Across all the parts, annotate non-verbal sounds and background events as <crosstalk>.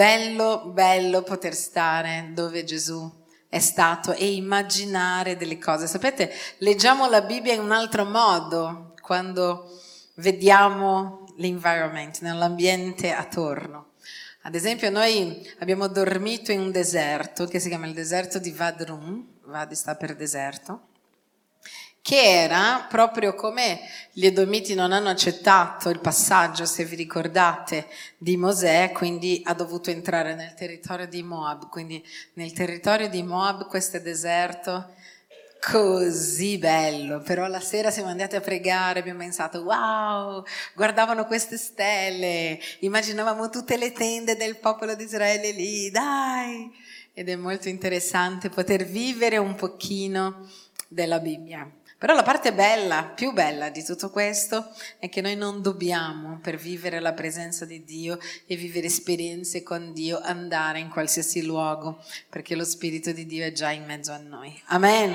Bello, bello poter stare dove Gesù è stato e immaginare delle cose. Sapete, leggiamo la Bibbia in un altro modo quando vediamo l'environment, nell'ambiente attorno. Ad esempio, noi abbiamo dormito in un deserto che si chiama il deserto di Vadrum, Vadi sta per deserto, che era proprio come gli Edomiti non hanno accettato il passaggio, se vi ricordate, di Mosè, quindi ha dovuto entrare nel territorio di Moab. Quindi nel territorio di Moab questo è deserto così bello, però la sera siamo andati a pregare, abbiamo pensato, wow, guardavano queste stelle, immaginavamo tutte le tende del popolo di Israele lì, dai! Ed è molto interessante poter vivere un pochino della Bibbia. Però la parte bella, più bella di tutto questo, è che noi non dobbiamo, per vivere la presenza di Dio e vivere esperienze con Dio, andare in qualsiasi luogo, perché lo Spirito di Dio è già in mezzo a noi. Amen.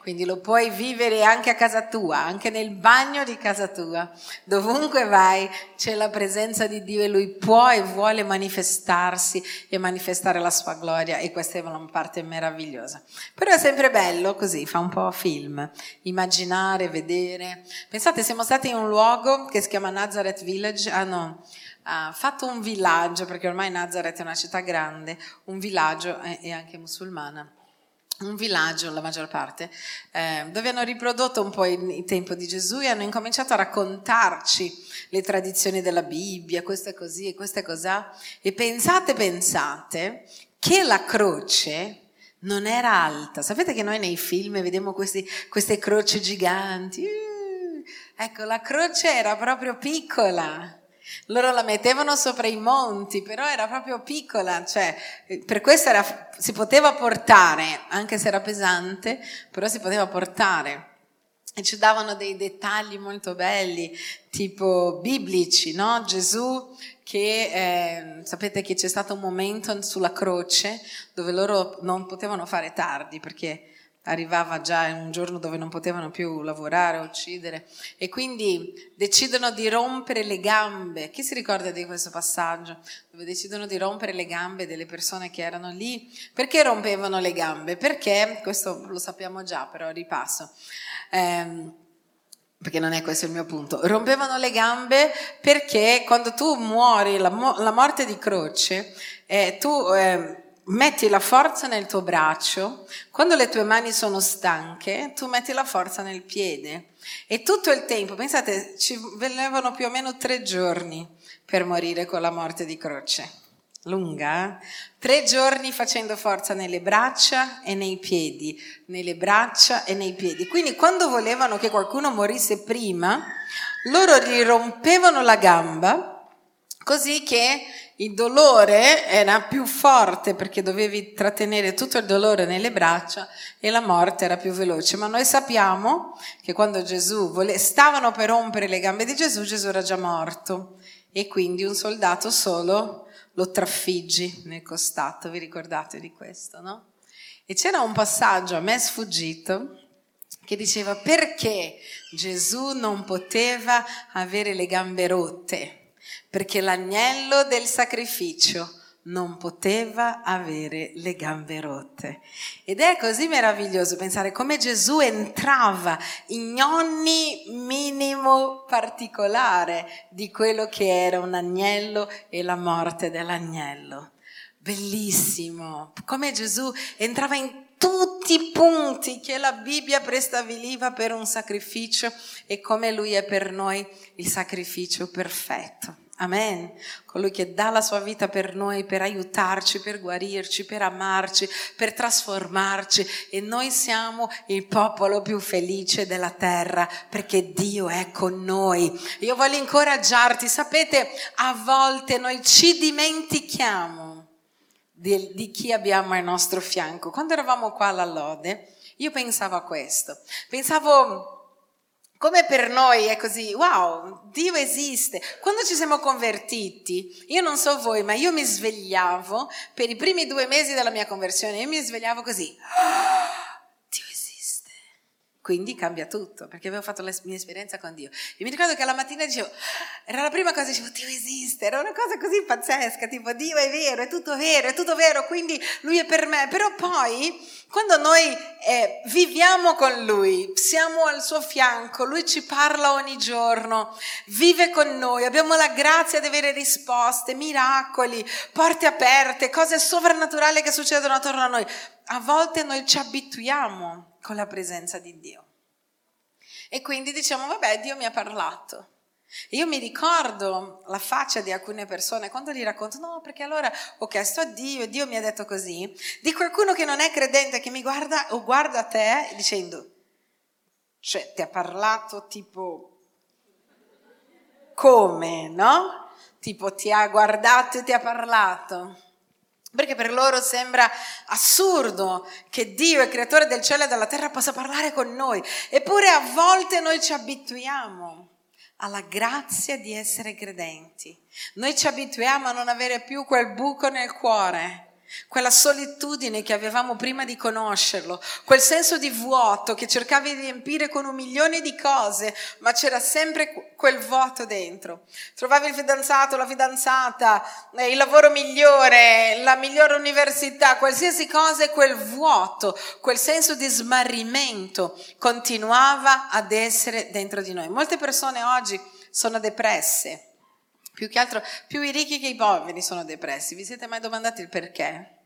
Quindi lo puoi vivere anche a casa tua, anche nel bagno di casa tua. Dovunque vai c'è la presenza di Dio e Lui può e vuole manifestarsi e manifestare la sua gloria e questa è una parte meravigliosa. Però è sempre bello così, fa un po' film, immaginare, vedere. Pensate, siamo stati in un luogo che si chiama Nazareth Village, ah no, ha fatto un villaggio, perché ormai Nazareth è una città grande, un villaggio e anche musulmana un villaggio, la maggior parte, eh, dove hanno riprodotto un po' il, tempo di Gesù e hanno incominciato a raccontarci le tradizioni della Bibbia, questo è così e questo è così. E pensate, pensate che la croce non era alta. Sapete che noi nei film vediamo questi, queste croci giganti? Uh, ecco, la croce era proprio piccola. Loro la mettevano sopra i monti, però era proprio piccola, cioè per questo era, si poteva portare, anche se era pesante, però si poteva portare. E ci davano dei dettagli molto belli, tipo biblici, no? Gesù che eh, sapete che c'è stato un momento sulla croce dove loro non potevano fare tardi perché arrivava già in un giorno dove non potevano più lavorare, uccidere e quindi decidono di rompere le gambe. Chi si ricorda di questo passaggio? Dove decidono di rompere le gambe delle persone che erano lì. Perché rompevano le gambe? Perché, questo lo sappiamo già, però ripasso. Eh, perché non è questo il mio punto, rompevano le gambe perché quando tu muori la, mo- la morte di croce, eh, tu eh, metti la forza nel tuo braccio, quando le tue mani sono stanche, tu metti la forza nel piede. E tutto il tempo, pensate, ci volevano più o meno tre giorni per morire con la morte di croce. Lunga, eh? Tre giorni facendo forza nelle braccia e nei piedi, nelle braccia e nei piedi. Quindi quando volevano che qualcuno morisse prima, loro gli rompevano la gamba così che il dolore era più forte perché dovevi trattenere tutto il dolore nelle braccia e la morte era più veloce. Ma noi sappiamo che quando Gesù vole, stavano per rompere le gambe di Gesù, Gesù era già morto e quindi un soldato solo lo trafiggi nel costato. Vi ricordate di questo, no? E c'era un passaggio a me sfuggito che diceva perché Gesù non poteva avere le gambe rotte perché l'agnello del sacrificio non poteva avere le gambe rotte. Ed è così meraviglioso pensare come Gesù entrava in ogni minimo particolare di quello che era un agnello e la morte dell'agnello. Bellissimo, come Gesù entrava in tutti i punti che la Bibbia prestabiliva per un sacrificio e come lui è per noi il sacrificio perfetto. Amen. Colui che dà la sua vita per noi, per aiutarci, per guarirci, per amarci, per trasformarci. E noi siamo il popolo più felice della terra perché Dio è con noi. Io voglio incoraggiarti. Sapete, a volte noi ci dimentichiamo di, di chi abbiamo al nostro fianco. Quando eravamo qua alla Lode, io pensavo a questo. Pensavo come per noi è così, wow, Dio esiste. Quando ci siamo convertiti, io non so voi, ma io mi svegliavo per i primi due mesi della mia conversione, io mi svegliavo così. Quindi cambia tutto, perché avevo fatto la mia esperienza con Dio. E mi ricordo che alla mattina dicevo, era la prima cosa, dicevo, Dio esiste, era una cosa così pazzesca, tipo Dio è vero, è tutto vero, è tutto vero, quindi Lui è per me. Però poi, quando noi eh, viviamo con Lui, siamo al suo fianco, Lui ci parla ogni giorno, vive con noi, abbiamo la grazia di avere risposte, miracoli, porte aperte, cose sovrannaturali che succedono attorno a noi. A volte noi ci abituiamo con la presenza di Dio. E quindi diciamo, vabbè, Dio mi ha parlato. Io mi ricordo la faccia di alcune persone quando gli racconto, no, perché allora ho chiesto a Dio e Dio mi ha detto così, di qualcuno che non è credente che mi guarda o guarda te dicendo, cioè ti ha parlato tipo come, no? Tipo ti ha guardato e ti ha parlato. Perché per loro sembra assurdo che Dio, il creatore del cielo e della terra, possa parlare con noi. Eppure a volte noi ci abituiamo alla grazia di essere credenti. Noi ci abituiamo a non avere più quel buco nel cuore quella solitudine che avevamo prima di conoscerlo, quel senso di vuoto che cercavi di riempire con un milione di cose, ma c'era sempre quel vuoto dentro. Trovavi il fidanzato, la fidanzata, eh, il lavoro migliore, la migliore università, qualsiasi cosa e quel vuoto, quel senso di smarrimento continuava ad essere dentro di noi. Molte persone oggi sono depresse più che altro, più i ricchi che i poveri sono depressi. Vi siete mai domandati il perché?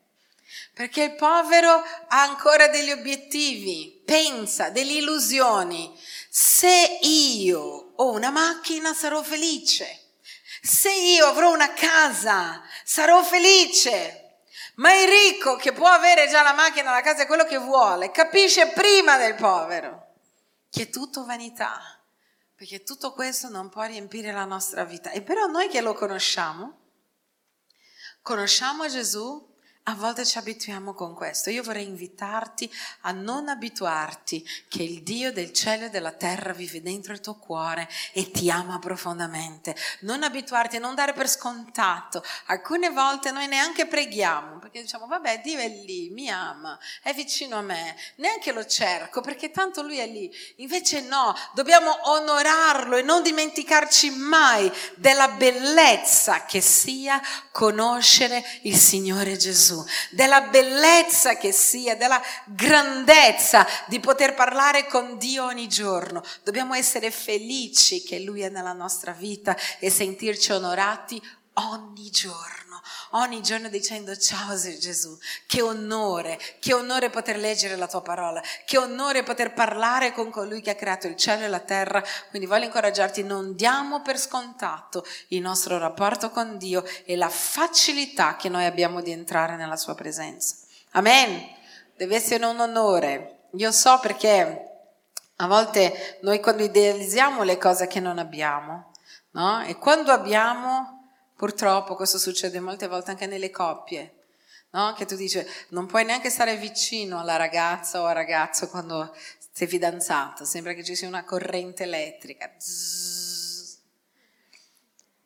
Perché il povero ha ancora degli obiettivi, pensa, delle illusioni. Se io ho una macchina sarò felice. Se io avrò una casa sarò felice. Ma il ricco che può avere già la macchina, la casa e quello che vuole, capisce prima del povero che è tutto vanità perché tutto questo non può riempire la nostra vita. E però noi che lo conosciamo, conosciamo Gesù a volte ci abituiamo con questo. Io vorrei invitarti a non abituarti che il Dio del cielo e della terra vive dentro il tuo cuore e ti ama profondamente. Non abituarti a non dare per scontato. Alcune volte noi neanche preghiamo perché diciamo vabbè Dio è lì, mi ama, è vicino a me. Neanche lo cerco perché tanto lui è lì. Invece no, dobbiamo onorarlo e non dimenticarci mai della bellezza che sia conoscere il Signore Gesù. Gesù, della bellezza che sia, della grandezza di poter parlare con Dio ogni giorno. Dobbiamo essere felici che Lui è nella nostra vita e sentirci onorati ogni giorno ogni giorno dicendo ciao Gesù, che onore, che onore poter leggere la tua parola, che onore poter parlare con colui che ha creato il cielo e la terra. Quindi voglio incoraggiarti, non diamo per scontato il nostro rapporto con Dio e la facilità che noi abbiamo di entrare nella sua presenza. Amen. Deve essere un onore. Io so perché a volte noi quando idealizziamo le cose che non abbiamo, no? E quando abbiamo Purtroppo questo succede molte volte anche nelle coppie, no? che tu dici non puoi neanche stare vicino alla ragazza o al ragazzo quando sei fidanzato, sembra che ci sia una corrente elettrica. Zzz.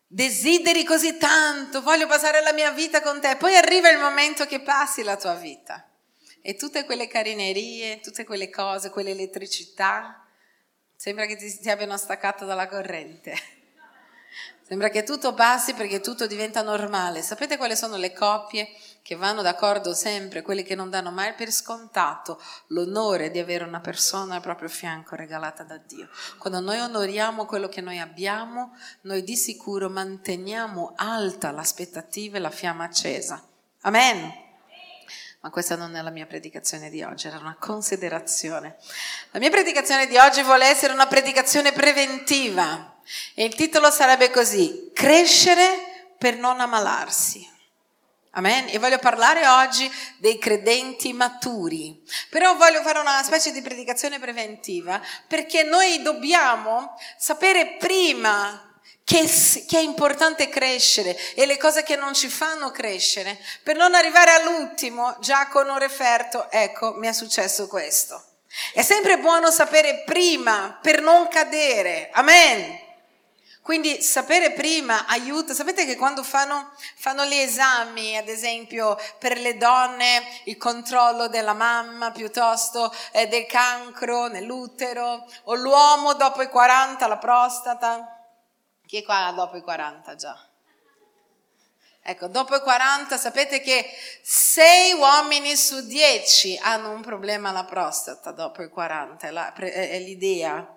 Desideri così tanto, voglio passare la mia vita con te, poi arriva il momento che passi la tua vita e tutte quelle carinerie, tutte quelle cose, quell'elettricità, sembra che ti, ti abbiano staccato dalla corrente. Sembra che tutto passi perché tutto diventa normale. Sapete quali sono le coppie che vanno d'accordo sempre, quelle che non danno mai per scontato l'onore di avere una persona al proprio fianco regalata da Dio? Quando noi onoriamo quello che noi abbiamo, noi di sicuro manteniamo alta l'aspettativa e la fiamma accesa. Amen. Ma questa non è la mia predicazione di oggi, era una considerazione. La mia predicazione di oggi vuole essere una predicazione preventiva. E il titolo sarebbe così, crescere per non ammalarsi. Amen. E voglio parlare oggi dei credenti maturi. Però voglio fare una specie di predicazione preventiva perché noi dobbiamo sapere prima che, che, è importante crescere e le cose che non ci fanno crescere per non arrivare all'ultimo già con un referto, ecco, mi è successo questo. È sempre buono sapere prima per non cadere. Amen. Quindi sapere prima aiuta. Sapete che quando fanno, fanno, gli esami, ad esempio per le donne, il controllo della mamma piuttosto eh, del cancro nell'utero, o l'uomo dopo i 40, la prostata. Chi è qua dopo i 40 già? Ecco, dopo i 40 sapete che 6 uomini su 10 hanno un problema alla prostata dopo i 40, è, la, è l'idea.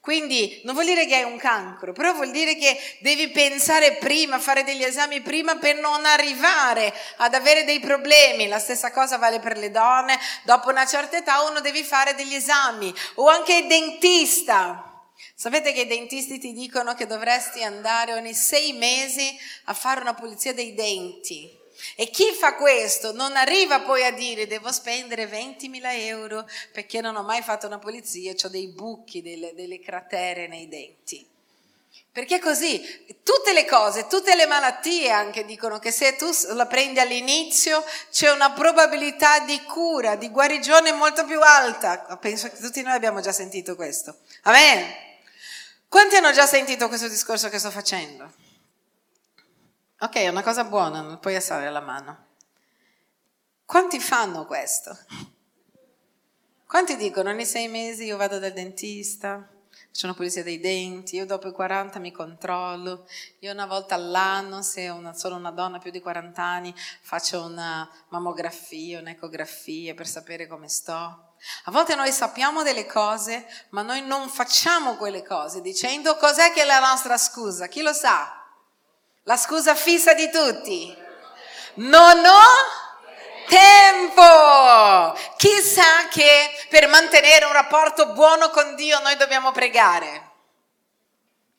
Quindi non vuol dire che hai un cancro, però vuol dire che devi pensare prima, fare degli esami prima per non arrivare ad avere dei problemi. La stessa cosa vale per le donne. Dopo una certa età uno deve fare degli esami o anche il dentista. Sapete che i dentisti ti dicono che dovresti andare ogni sei mesi a fare una pulizia dei denti. E chi fa questo non arriva poi a dire devo spendere 20.000 euro perché non ho mai fatto una pulizia, ho dei buchi, delle, delle cratere nei denti. Perché così tutte le cose, tutte le malattie anche dicono che se tu la prendi all'inizio c'è una probabilità di cura, di guarigione molto più alta. Penso che tutti noi abbiamo già sentito questo. Amen. Quanti hanno già sentito questo discorso che sto facendo? Ok, è una cosa buona, non puoi alzare la mano. Quanti fanno questo? Quanti dicono ogni sei mesi io vado dal dentista, faccio una pulizia dei denti, io dopo i 40 mi controllo, io una volta all'anno, se una, sono una donna più di 40 anni, faccio una mammografia, un'ecografia per sapere come sto. A volte noi sappiamo delle cose, ma noi non facciamo quelle cose dicendo cos'è che è la nostra scusa. Chi lo sa? La scusa fissa di tutti. Non ho tempo. Chissà che per mantenere un rapporto buono con Dio noi dobbiamo pregare.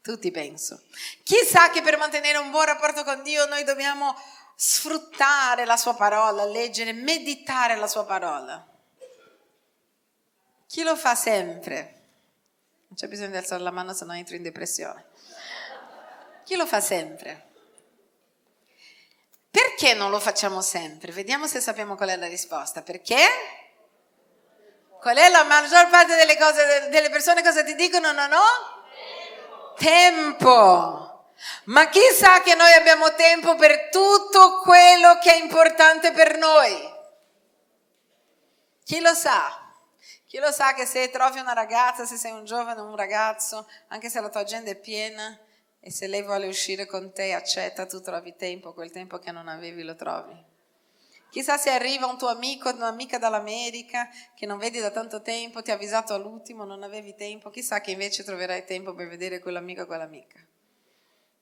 Tutti penso. Chissà che per mantenere un buon rapporto con Dio noi dobbiamo sfruttare la sua parola, leggere, meditare la sua parola. Chi lo fa sempre? Non c'è bisogno di alzare la mano se no entro in depressione. Chi lo fa sempre? Perché non lo facciamo sempre? Vediamo se sappiamo qual è la risposta. Perché? Qual è la maggior parte delle, cose, delle persone cosa ti dicono? Non ho tempo. Ma chissà che noi abbiamo tempo per tutto quello che è importante per noi. Chi lo sa? Chi lo sa che se trovi una ragazza, se sei un giovane o un ragazzo, anche se la tua agenda è piena e se lei vuole uscire con te, accetta, tu trovi tempo, quel tempo che non avevi lo trovi. Chissà se arriva un tuo amico, un'amica dall'America che non vedi da tanto tempo, ti ha avvisato all'ultimo, non avevi tempo, chissà che invece troverai tempo per vedere quell'amico o quell'amica.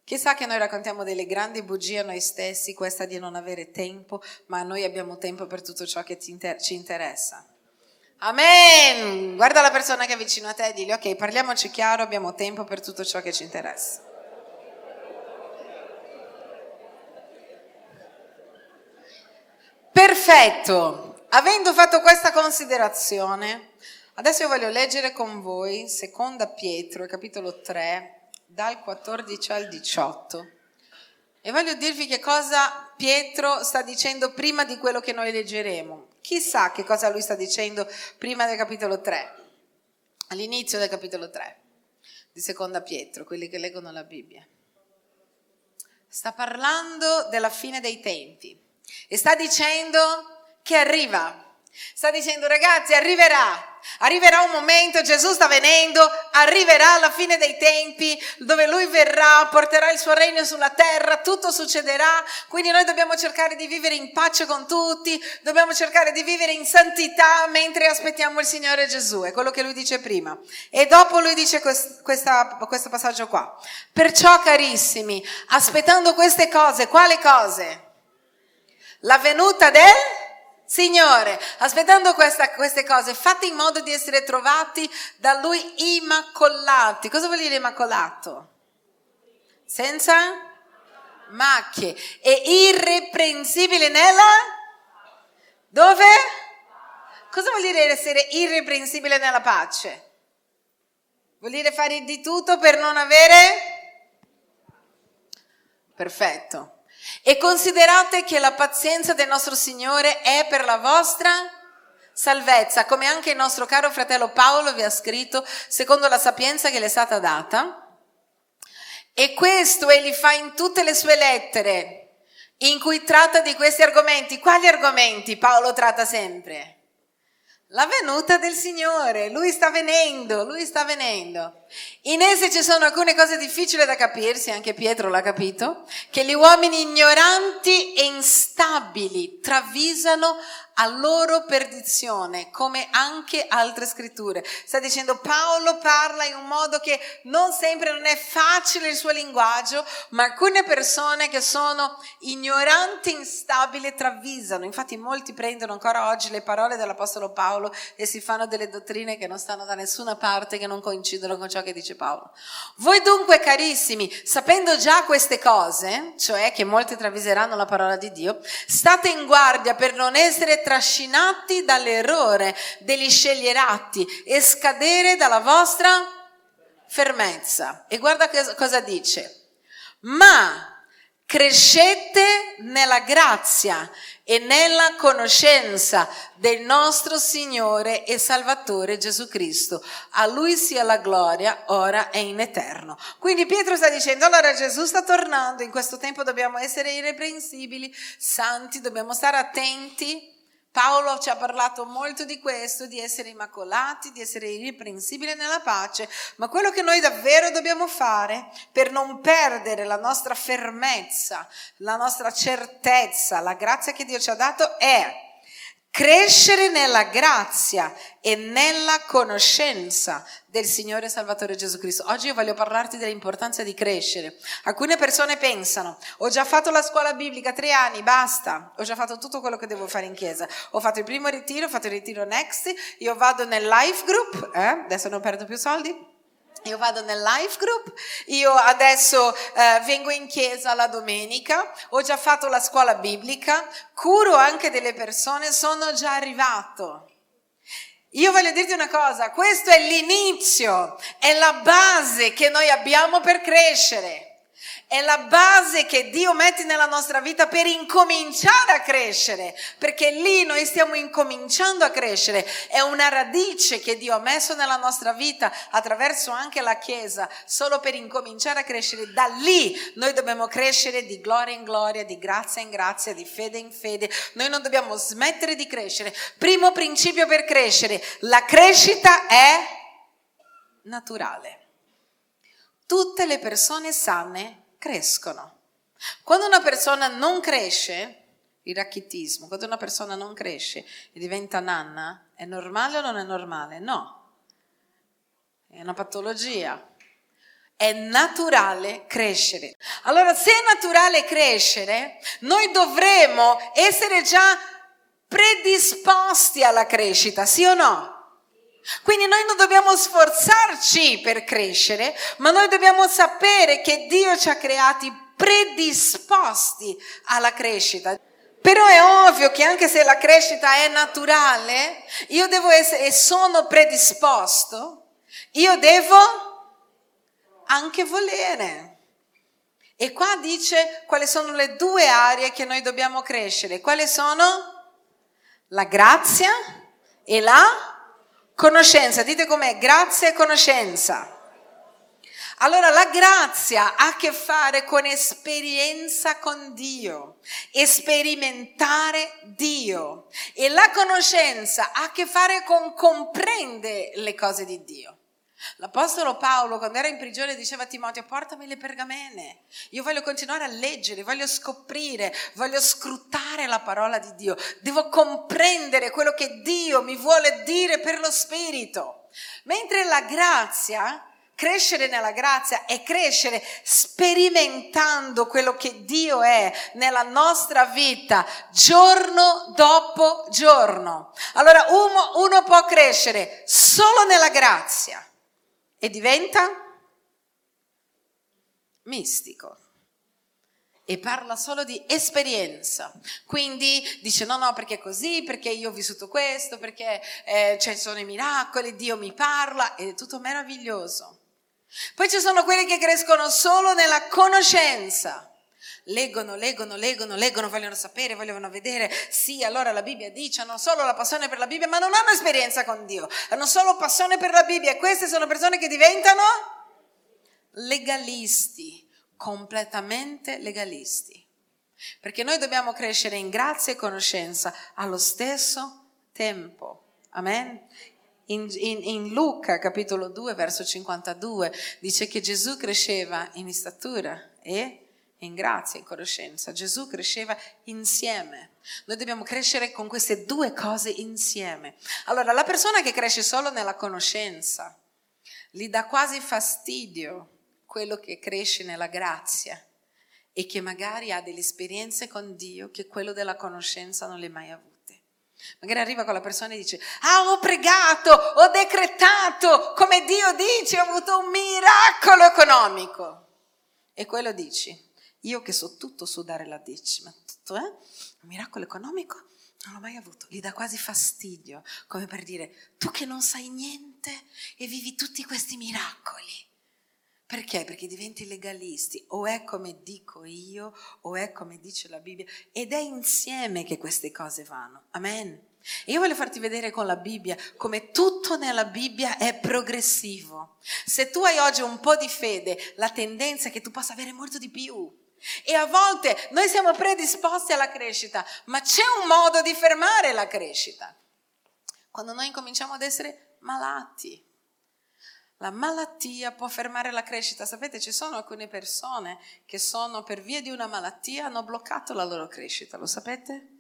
Chissà che noi raccontiamo delle grandi bugie a noi stessi, questa di non avere tempo, ma noi abbiamo tempo per tutto ciò che ci interessa. Amen. Guarda la persona che è vicino a te e digli, ok, parliamoci chiaro, abbiamo tempo per tutto ciò che ci interessa. Perfetto. Avendo fatto questa considerazione, adesso io voglio leggere con voi Seconda Pietro, capitolo 3, dal 14 al 18. E voglio dirvi che cosa Pietro sta dicendo prima di quello che noi leggeremo. Chissà che cosa lui sta dicendo prima del capitolo 3, all'inizio del capitolo 3 di Seconda Pietro, quelli che leggono la Bibbia. Sta parlando della fine dei tempi e sta dicendo che arriva Sta dicendo ragazzi, arriverà, arriverà un momento, Gesù sta venendo, arriverà la fine dei tempi dove lui verrà, porterà il suo regno sulla terra, tutto succederà, quindi noi dobbiamo cercare di vivere in pace con tutti, dobbiamo cercare di vivere in santità mentre aspettiamo il Signore Gesù, è quello che lui dice prima. E dopo lui dice questa, questo passaggio qua. Perciò carissimi, aspettando queste cose, quali cose? La venuta del Signore, aspettando questa, queste cose, fate in modo di essere trovati da Lui immacolati. Cosa vuol dire immacolato? Senza macchie e irreprensibile nella... Dove? Cosa vuol dire essere irreprensibile nella pace? Vuol dire fare di tutto per non avere... Perfetto. E considerate che la pazienza del nostro Signore è per la vostra salvezza, come anche il nostro caro fratello Paolo vi ha scritto, secondo la sapienza che le è stata data. E questo egli fa in tutte le sue lettere, in cui tratta di questi argomenti. Quali argomenti Paolo tratta sempre? La venuta del Signore, Lui sta venendo, Lui sta venendo. In esse ci sono alcune cose difficili da capirsi, anche Pietro l'ha capito, che gli uomini ignoranti e instabili travisano a loro perdizione, come anche altre scritture. Sta dicendo Paolo parla in un modo che non sempre non è facile il suo linguaggio, ma alcune persone che sono ignoranti, instabili, travisano. Infatti molti prendono ancora oggi le parole dell'Apostolo Paolo e si fanno delle dottrine che non stanno da nessuna parte, che non coincidono con ciò che dice Paolo. Voi dunque, carissimi, sapendo già queste cose, cioè che molti traviseranno la parola di Dio, state in guardia per non essere trascinati dall'errore degli sceglierati e scadere dalla vostra fermezza. E guarda cosa dice. Ma crescete nella grazia e nella conoscenza del nostro Signore e Salvatore Gesù Cristo. A Lui sia la gloria ora e in eterno. Quindi Pietro sta dicendo, allora Gesù sta tornando, in questo tempo dobbiamo essere irreprensibili, santi, dobbiamo stare attenti Paolo ci ha parlato molto di questo, di essere immacolati, di essere irreprensibili nella pace, ma quello che noi davvero dobbiamo fare per non perdere la nostra fermezza, la nostra certezza, la grazia che Dio ci ha dato è crescere nella grazia e nella conoscenza del Signore Salvatore Gesù Cristo. Oggi io voglio parlarti dell'importanza di crescere. Alcune persone pensano, ho già fatto la scuola biblica tre anni, basta, ho già fatto tutto quello che devo fare in chiesa. Ho fatto il primo ritiro, ho fatto il ritiro next, io vado nel life group, eh? adesso non perdo più soldi, io vado nel life group, io adesso eh, vengo in chiesa la domenica, ho già fatto la scuola biblica, curo anche delle persone, sono già arrivato. Io voglio dirti una cosa, questo è l'inizio, è la base che noi abbiamo per crescere. È la base che Dio mette nella nostra vita per incominciare a crescere, perché lì noi stiamo incominciando a crescere. È una radice che Dio ha messo nella nostra vita attraverso anche la Chiesa, solo per incominciare a crescere. Da lì noi dobbiamo crescere di gloria in gloria, di grazia in grazia, di fede in fede. Noi non dobbiamo smettere di crescere. Primo principio per crescere, la crescita è naturale. Tutte le persone sane crescono. Quando una persona non cresce, il rachitismo, quando una persona non cresce e diventa nanna, è normale o non è normale? No, è una patologia. È naturale crescere. Allora, se è naturale crescere, noi dovremo essere già predisposti alla crescita, sì o no? Quindi noi non dobbiamo sforzarci per crescere, ma noi dobbiamo sapere che Dio ci ha creati predisposti alla crescita. Però è ovvio che anche se la crescita è naturale, io devo essere e sono predisposto, io devo anche volere. E qua dice quali sono le due aree che noi dobbiamo crescere. Quali sono? La grazia e la Conoscenza, dite com'è, grazia e conoscenza. Allora la grazia ha a che fare con esperienza con Dio, sperimentare Dio e la conoscenza ha a che fare con comprendere le cose di Dio. L'Apostolo Paolo, quando era in prigione, diceva a Timoteo: Portami le pergamene. Io voglio continuare a leggere, voglio scoprire, voglio scrutare la parola di Dio. Devo comprendere quello che Dio mi vuole dire per lo Spirito. Mentre la grazia, crescere nella grazia è crescere sperimentando quello che Dio è nella nostra vita giorno dopo giorno. Allora uno, uno può crescere solo nella grazia e diventa mistico e parla solo di esperienza. Quindi dice no, no, perché è così, perché io ho vissuto questo, perché eh, ci sono i miracoli, Dio mi parla ed è tutto meraviglioso. Poi ci sono quelli che crescono solo nella conoscenza. Leggono, leggono, leggono, leggono, vogliono sapere, vogliono vedere. Sì, allora la Bibbia dice, hanno solo la passione per la Bibbia, ma non hanno esperienza con Dio. Hanno solo passione per la Bibbia e queste sono persone che diventano legalisti. completamente legalisti. Perché noi dobbiamo crescere in grazia e conoscenza allo stesso tempo. Amen. In, in, in, Luca capitolo 2 verso 52 dice che Gesù cresceva in statura e in grazia e conoscenza. Gesù cresceva insieme. Noi dobbiamo crescere con queste due cose insieme. Allora, la persona che cresce solo nella conoscenza gli dà quasi fastidio quello che cresce nella grazia e che magari ha delle esperienze con Dio che quello della conoscenza non le ha mai avute. Magari arriva quella persona e dice, ah ho pregato, ho decretato, come Dio dice, ho avuto un miracolo economico. E quello dici, io che so tutto su dare la decima, tutto, eh? Un miracolo economico non l'ho mai avuto, gli dà quasi fastidio, come per dire, tu che non sai niente e vivi tutti questi miracoli. Perché? Perché diventi legalisti, o è come dico io, o è come dice la Bibbia, ed è insieme che queste cose vanno. Amen. E io voglio farti vedere con la Bibbia come tutto nella Bibbia è progressivo. Se tu hai oggi un po' di fede, la tendenza è che tu possa avere molto di più. E a volte noi siamo predisposti alla crescita, ma c'è un modo di fermare la crescita. Quando noi incominciamo ad essere malati. La malattia può fermare la crescita. Sapete, ci sono alcune persone che sono per via di una malattia hanno bloccato la loro crescita, lo sapete?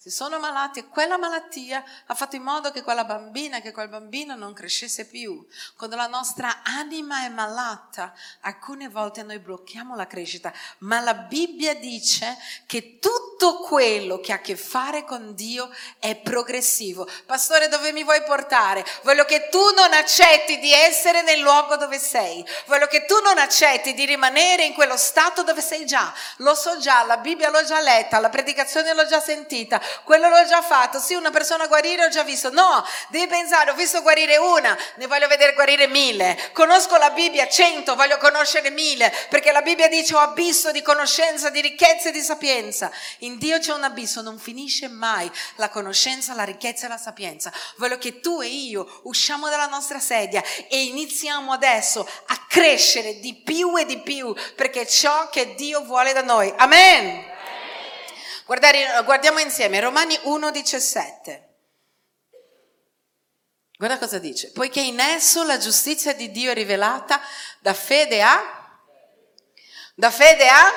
Si sono malati e quella malattia ha fatto in modo che quella bambina, che quel bambino non crescesse più. Quando la nostra anima è malata, alcune volte noi blocchiamo la crescita, ma la Bibbia dice che tutto quello che ha a che fare con Dio è progressivo. Pastore, dove mi vuoi portare? Voglio che tu non accetti di essere nel luogo dove sei. Voglio che tu non accetti di rimanere in quello stato dove sei già. Lo so già, la Bibbia l'ho già letta, la predicazione l'ho già sentita quello l'ho già fatto, sì una persona guarire ho già visto, no, devi pensare, ho visto guarire una, ne voglio vedere guarire mille, conosco la Bibbia cento, voglio conoscere mille, perché la Bibbia dice ho abisso di conoscenza, di ricchezza e di sapienza, in Dio c'è un abisso, non finisce mai. La conoscenza, la ricchezza e la sapienza, voglio che tu e io usciamo dalla nostra sedia e iniziamo adesso a crescere di più e di più, perché è ciò che Dio vuole da noi, amen. Guardare, guardiamo insieme Romani 1,17. Guarda cosa dice. Poiché in esso la giustizia di Dio è rivelata da fede a? Da fede a?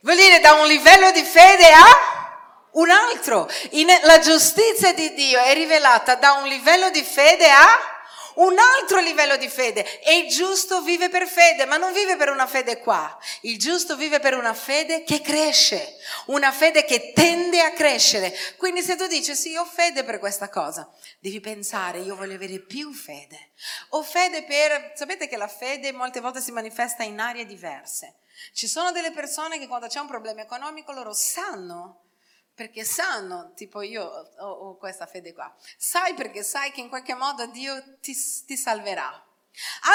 Vuol dire da un livello di fede a? Un altro. In, la giustizia di Dio è rivelata da un livello di fede a? Un altro livello di fede e il giusto vive per fede, ma non vive per una fede qua, il giusto vive per una fede che cresce, una fede che tende a crescere. Quindi se tu dici sì, ho fede per questa cosa, devi pensare io voglio avere più fede. Ho fede per, sapete che la fede molte volte si manifesta in aree diverse. Ci sono delle persone che quando c'è un problema economico loro sanno perché sanno, tipo io ho, ho, questa fede qua, sai perché sai che in qualche modo Dio ti, ti salverà.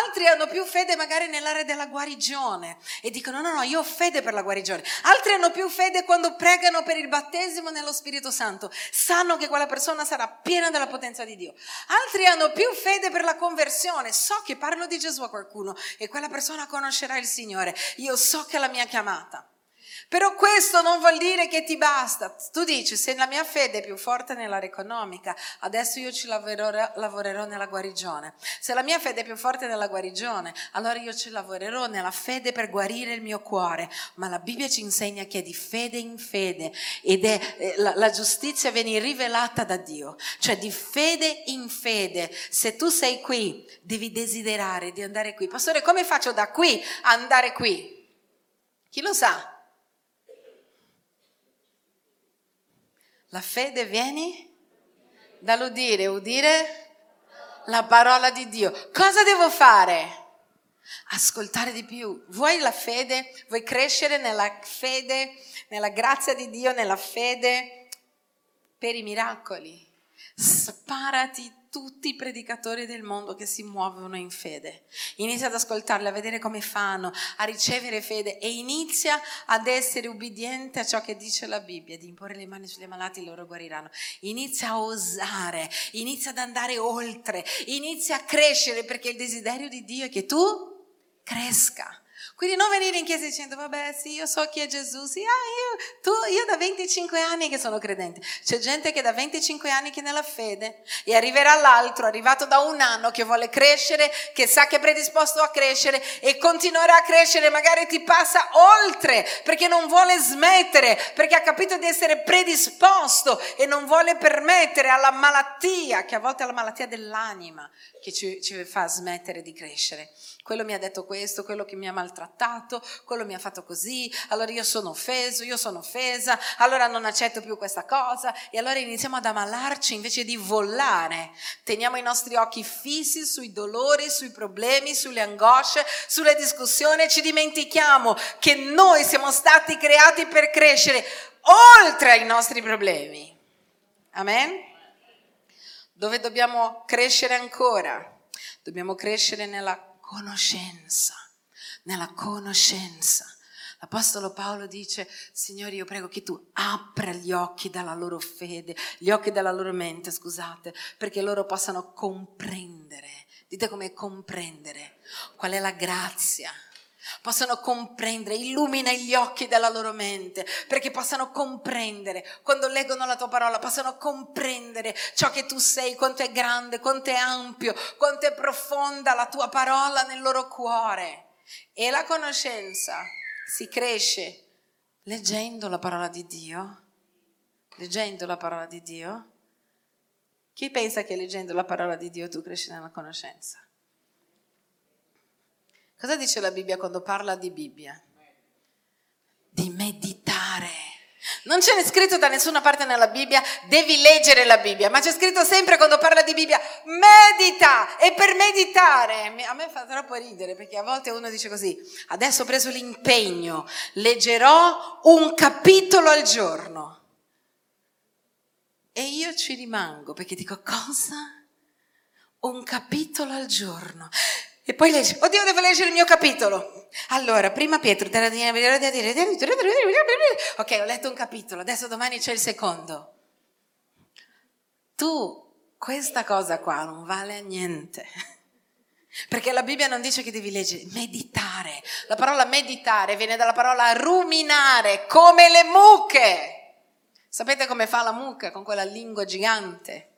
Altri hanno più fede magari nell'area della guarigione e dicono no, no, io ho fede per la guarigione. Altri hanno più fede quando pregano per il battesimo nello Spirito Santo, sanno che quella persona sarà piena della potenza di Dio. Altri hanno più fede per la conversione, so che parlo di Gesù a qualcuno e quella persona conoscerà il Signore, io so che è la mia chiamata. Però questo non vuol dire che ti basta. Tu dici, se la mia fede è più forte nell'area economica, adesso io ci lavorerò, lavorerò nella guarigione. Se la mia fede è più forte nella guarigione, allora io ci lavorerò nella fede per guarire il mio cuore. Ma la Bibbia ci insegna che è di fede in fede ed è eh, la, la giustizia viene rivelata da Dio. Cioè di fede in fede. Se tu sei qui, devi desiderare di andare qui. Pastore, come faccio da qui a andare qui? Chi lo sa? La fede viene dall'udire, udire la parola di Dio. Cosa devo fare? Ascoltare di più. Vuoi la fede? Vuoi crescere nella fede, nella grazia di Dio, nella fede per i miracoli? Sparati tutti i predicatori del mondo che si muovono in fede. Inizia ad ascoltarli, a vedere come fanno, a ricevere fede e inizia ad essere ubbidiente a ciò che dice la Bibbia, di imporre le mani sugli malati e loro guariranno. Inizia a osare, inizia ad andare oltre, inizia a crescere perché il desiderio di Dio è che tu cresca. Quindi non venire in chiesa dicendo, vabbè, sì, io so chi è Gesù, sì, ah, io, tu, io da 25 anni che sono credente. C'è gente che da 25 anni che è nella fede e arriverà l'altro, arrivato da un anno, che vuole crescere, che sa che è predisposto a crescere e continuerà a crescere, magari ti passa oltre perché non vuole smettere, perché ha capito di essere predisposto e non vuole permettere alla malattia, che a volte è la malattia dell'anima, che ci, ci fa smettere di crescere quello mi ha detto questo, quello che mi ha maltrattato, quello mi ha fatto così, allora io sono offeso, io sono offesa, allora non accetto più questa cosa e allora iniziamo ad ammalarci invece di volare. Teniamo i nostri occhi fissi sui dolori, sui problemi, sulle angosce, sulle discussioni e ci dimentichiamo che noi siamo stati creati per crescere oltre ai nostri problemi. Amen? Dove dobbiamo crescere ancora? Dobbiamo crescere nella conoscenza, nella conoscenza. L'Apostolo Paolo dice, Signore, io prego che tu apra gli occhi dalla loro fede, gli occhi della loro mente, scusate, perché loro possano comprendere. Dite come comprendere qual è la grazia possano comprendere, illumina gli occhi della loro mente, perché possano comprendere, quando leggono la tua parola, possano comprendere ciò che tu sei, quanto è grande, quanto è ampio, quanto è profonda la tua parola nel loro cuore. E la conoscenza si cresce leggendo la parola di Dio, leggendo la parola di Dio. Chi pensa che leggendo la parola di Dio tu cresci nella conoscenza? Cosa dice la Bibbia quando parla di Bibbia? Di meditare. Non c'è scritto da nessuna parte nella Bibbia, devi leggere la Bibbia, ma c'è scritto sempre quando parla di Bibbia, medita. E per meditare, a me fa troppo ridere perché a volte uno dice così, adesso ho preso l'impegno, leggerò un capitolo al giorno. E io ci rimango perché dico, cosa? Un capitolo al giorno. E poi legge, oddio devo leggere il mio capitolo. Allora, prima Pietro, ok, ho letto un capitolo, adesso domani c'è il secondo. Tu, questa cosa qua non vale a niente. Perché la Bibbia non dice che devi leggere, meditare. La parola meditare viene dalla parola ruminare, come le mucche. Sapete come fa la mucca con quella lingua gigante?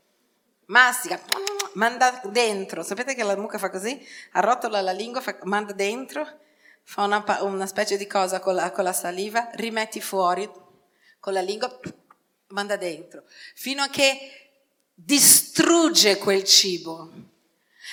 Mastica manda dentro, sapete che la mucca fa così? Arrotola la lingua, fa, manda dentro, fa una, una, specie di cosa con la, con la saliva, rimetti fuori con la lingua, manda dentro, fino a che distrugge quel cibo.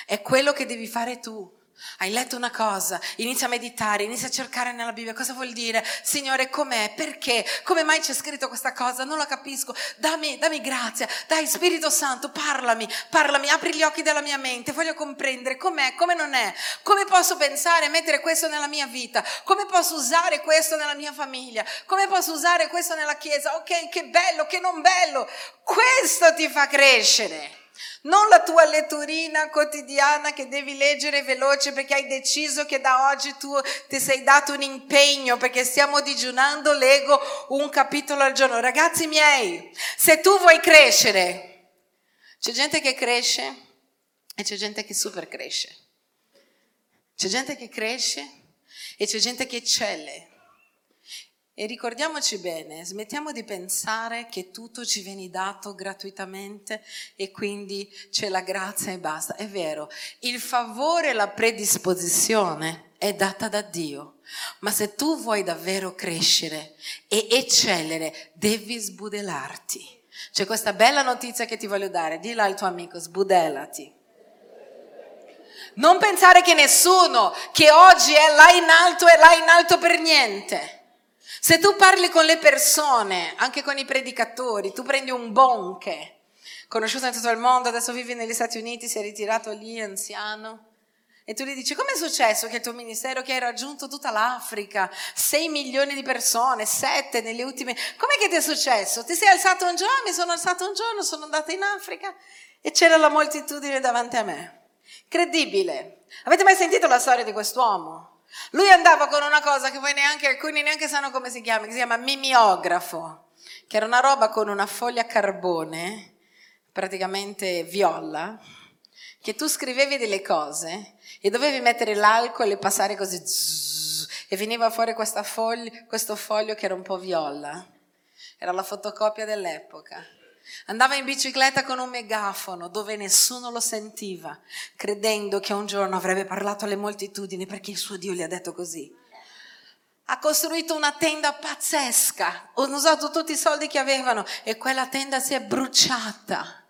È quello che devi fare tu. Hai letto una cosa, inizia a meditare, inizia a cercare nella Bibbia. Cosa vuol dire, Signore, com'è, perché, come mai c'è scritto questa cosa, non la capisco, dammi, dammi grazia, dai Spirito Santo, parlami, parlami, apri gli occhi della mia mente, voglio comprendere com'è, come non è, come posso pensare, mettere questo nella mia vita, come posso usare questo nella mia famiglia, come posso usare questo nella Chiesa, ok, che bello, che non bello, questo ti fa crescere non la tua letturina quotidiana che devi leggere veloce perché hai deciso che da oggi tu ti sei dato un impegno perché stiamo digiunando, leggo un capitolo al giorno. Ragazzi miei, se tu vuoi crescere, c'è gente che cresce e c'è gente che super cresce. C'è gente che cresce e c'è gente che eccelle. E ricordiamoci bene, smettiamo di pensare che tutto ci viene dato gratuitamente e quindi c'è la grazia e basta. È vero, il favore e la predisposizione è data da Dio, ma se tu vuoi davvero crescere e eccellere, devi sbudelarti. C'è questa bella notizia che ti voglio dare, dilla al tuo amico, sbudelati. Non pensare che nessuno che oggi è là in alto è là in alto per niente. Se tu parli con le persone, anche con i predicatori, tu prendi un bonche, conosciuto in tutto il mondo, adesso vive negli Stati Uniti, si è ritirato lì, anziano, e tu gli dici, come è successo che il tuo ministero che hai raggiunto tutta l'Africa, 6 milioni di persone, 7 nelle ultime... Com'è che ti è successo? Ti sei alzato un giorno, mi sono alzato un giorno, sono andata in Africa e c'era la moltitudine davanti a me. Credibile. Avete mai sentito la storia di quest'uomo? Lui andava con una cosa che voi neanche, alcuni neanche sanno come si chiama, che si chiama mimiografo, che era una roba con una foglia carbone, praticamente viola, che tu scrivevi delle cose e dovevi mettere l'alcol e passare così zzz, e veniva fuori foglio, questo foglio che era un po' viola. Era la fotocopia dell'epoca. Andava in bicicletta con un megafono dove nessuno lo sentiva, credendo che un giorno avrebbe parlato alle moltitudini perché il suo Dio gli ha detto così. Ha costruito una tenda pazzesca, hanno usato tutti i soldi che avevano e quella tenda si è bruciata.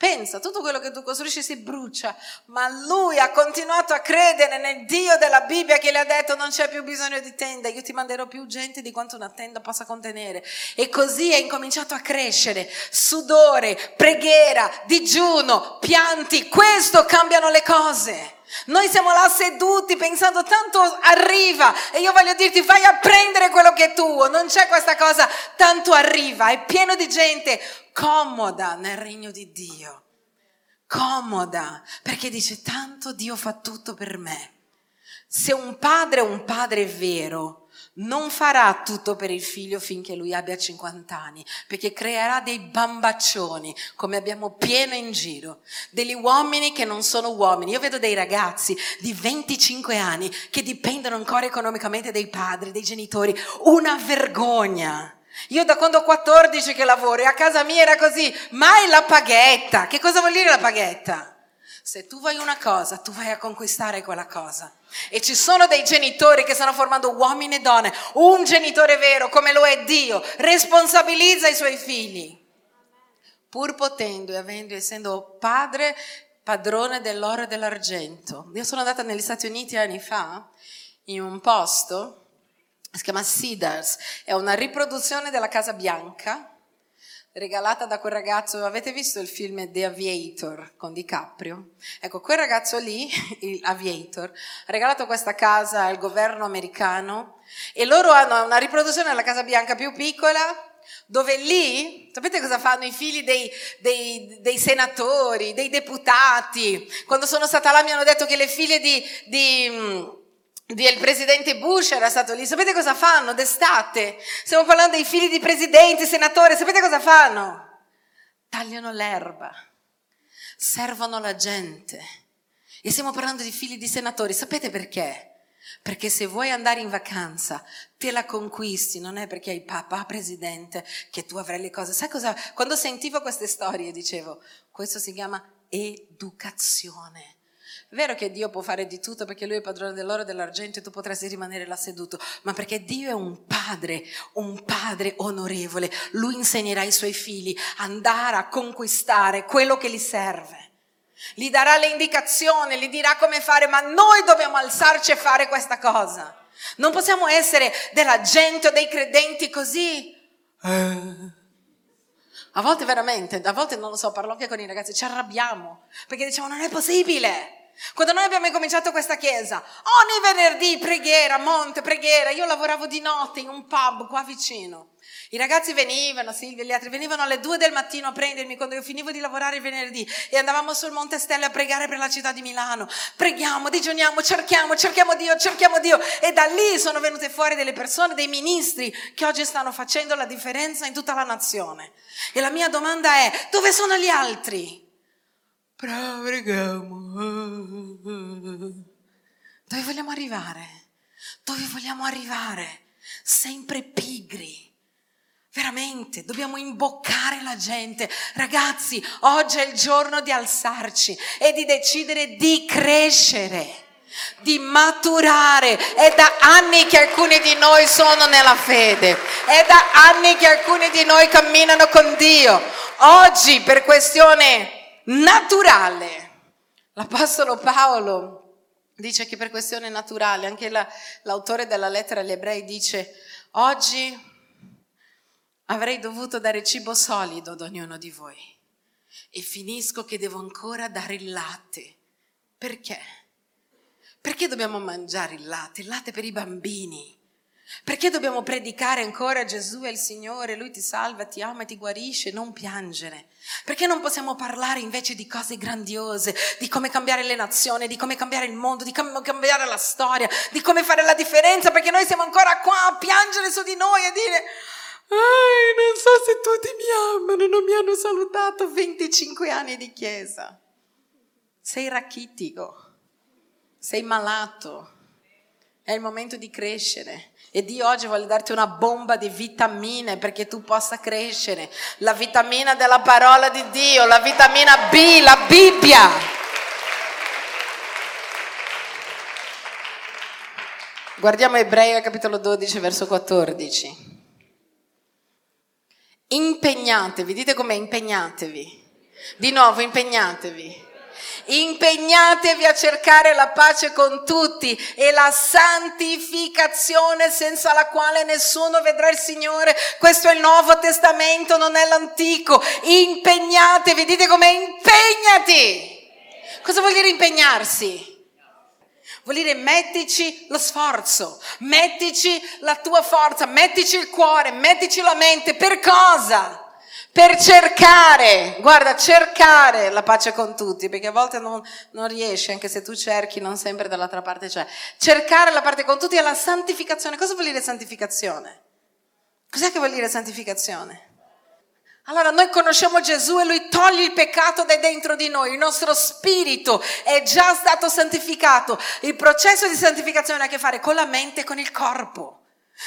Pensa, tutto quello che tu costruisci si brucia, ma lui ha continuato a credere nel Dio della Bibbia che le ha detto non c'è più bisogno di tenda, io ti manderò più gente di quanto una tenda possa contenere. E così è incominciato a crescere, sudore, preghiera, digiuno, pianti, questo cambiano le cose. Noi siamo là seduti pensando tanto arriva e io voglio dirti vai a prendere quello che è tuo, non c'è questa cosa tanto arriva, è pieno di gente comoda nel regno di Dio, comoda perché dice tanto Dio fa tutto per me. Se un padre è un padre vero, non farà tutto per il figlio finché lui abbia 50 anni, perché creerà dei bambaccioni, come abbiamo pieno in giro, degli uomini che non sono uomini. Io vedo dei ragazzi di 25 anni che dipendono ancora economicamente dai padri, dei genitori, una vergogna. Io da quando ho 14 che lavoro e a casa mia era così, mai la paghetta. Che cosa vuol dire la paghetta? Se tu vuoi una cosa, tu vai a conquistare quella cosa. E ci sono dei genitori che stanno formando uomini e donne. Un genitore vero, come lo è Dio, responsabilizza i suoi figli. Pur potendo e avendo, essendo padre, padrone dell'oro e dell'argento. Io sono andata negli Stati Uniti anni fa, in un posto, si chiama Cedars, è una riproduzione della Casa Bianca, regalata da quel ragazzo, avete visto il film The Aviator con DiCaprio? Ecco, quel ragazzo lì, <laughs> il Aviator, ha regalato questa casa al governo americano e loro hanno una riproduzione della Casa Bianca più piccola dove lì, sapete cosa fanno i figli dei, dei, dei, senatori, dei deputati? Quando sono stata là mi hanno detto che le figlie di, di il presidente Bush era stato lì. Sapete cosa fanno d'estate? Stiamo parlando dei figli di presidenti, senatori. Sapete cosa fanno? Tagliano l'erba, servono la gente. E stiamo parlando di figli di senatori. Sapete perché? Perché se vuoi andare in vacanza, te la conquisti, non è perché hai papà presidente che tu avrai le cose. Sai cosa? Quando sentivo queste storie dicevo, questo si chiama educazione. Vero che Dio può fare di tutto perché Lui è padrone dell'oro e dell'argento e tu potresti rimanere là seduto, ma perché Dio è un padre, un padre onorevole. Lui insegnerà ai suoi figli andare a conquistare quello che gli serve. Gli darà le indicazioni, gli dirà come fare, ma noi dobbiamo alzarci e fare questa cosa. Non possiamo essere della gente o dei credenti così. Eh. A volte veramente, a volte non lo so, parlo anche con i ragazzi, ci arrabbiamo perché diciamo non è possibile. Quando noi abbiamo cominciato questa chiesa, ogni venerdì preghiera, monte, preghiera, io lavoravo di notte in un pub qua vicino. I ragazzi venivano, Silvia e gli altri, venivano alle due del mattino a prendermi quando io finivo di lavorare il venerdì e andavamo sul Monte Stelle a pregare per la città di Milano. Preghiamo, digiuniamo, cerchiamo, cerchiamo Dio, cerchiamo Dio. E da lì sono venute fuori delle persone, dei ministri che oggi stanno facendo la differenza in tutta la nazione. E la mia domanda è, dove sono gli altri? Preghiamo. Dove vogliamo arrivare? Dove vogliamo arrivare? Sempre pigri. Veramente, dobbiamo imboccare la gente. Ragazzi, oggi è il giorno di alzarci e di decidere di crescere, di maturare. È da anni che alcuni di noi sono nella fede, è da anni che alcuni di noi camminano con Dio. Oggi, per questione naturale. L'Apostolo Paolo dice che per questione naturale, anche la, l'autore della lettera agli ebrei dice, oggi avrei dovuto dare cibo solido ad ognuno di voi e finisco che devo ancora dare il latte. Perché? Perché dobbiamo mangiare il latte? Il latte per i bambini. Perché dobbiamo predicare ancora Gesù è il Signore, Lui ti salva, ti ama e ti guarisce, non piangere? Perché non possiamo parlare invece di cose grandiose, di come cambiare le nazioni, di come cambiare il mondo, di come cambiare la storia, di come fare la differenza? Perché noi siamo ancora qua a piangere su di noi e dire, Ai, non so se tutti mi amano, non mi hanno salutato 25 anni di chiesa. Sei rachitico, sei malato È il momento di crescere. E Dio oggi vuole darti una bomba di vitamine perché tu possa crescere. La vitamina della parola di Dio, la vitamina B, la Bibbia. Guardiamo Ebrei capitolo 12 verso 14. Impegnatevi, dite com'è, impegnatevi. Di nuovo, impegnatevi. Impegnatevi a cercare la pace con tutti e la santificazione senza la quale nessuno vedrà il Signore. Questo è il Nuovo Testamento, non è l'Antico. Impegnatevi, dite com'è, impegnati. Cosa vuol dire impegnarsi? Vuol dire mettici lo sforzo, mettici la tua forza, mettici il cuore, mettici la mente. Per cosa? Per cercare, guarda, cercare la pace con tutti, perché a volte non, non riesci, anche se tu cerchi, non sempre dall'altra parte c'è. Cercare la parte con tutti è la santificazione. Cosa vuol dire santificazione? Cos'è che vuol dire santificazione? Allora noi conosciamo Gesù e lui toglie il peccato da dentro di noi, il nostro spirito è già stato santificato. Il processo di santificazione ha a che fare con la mente e con il corpo.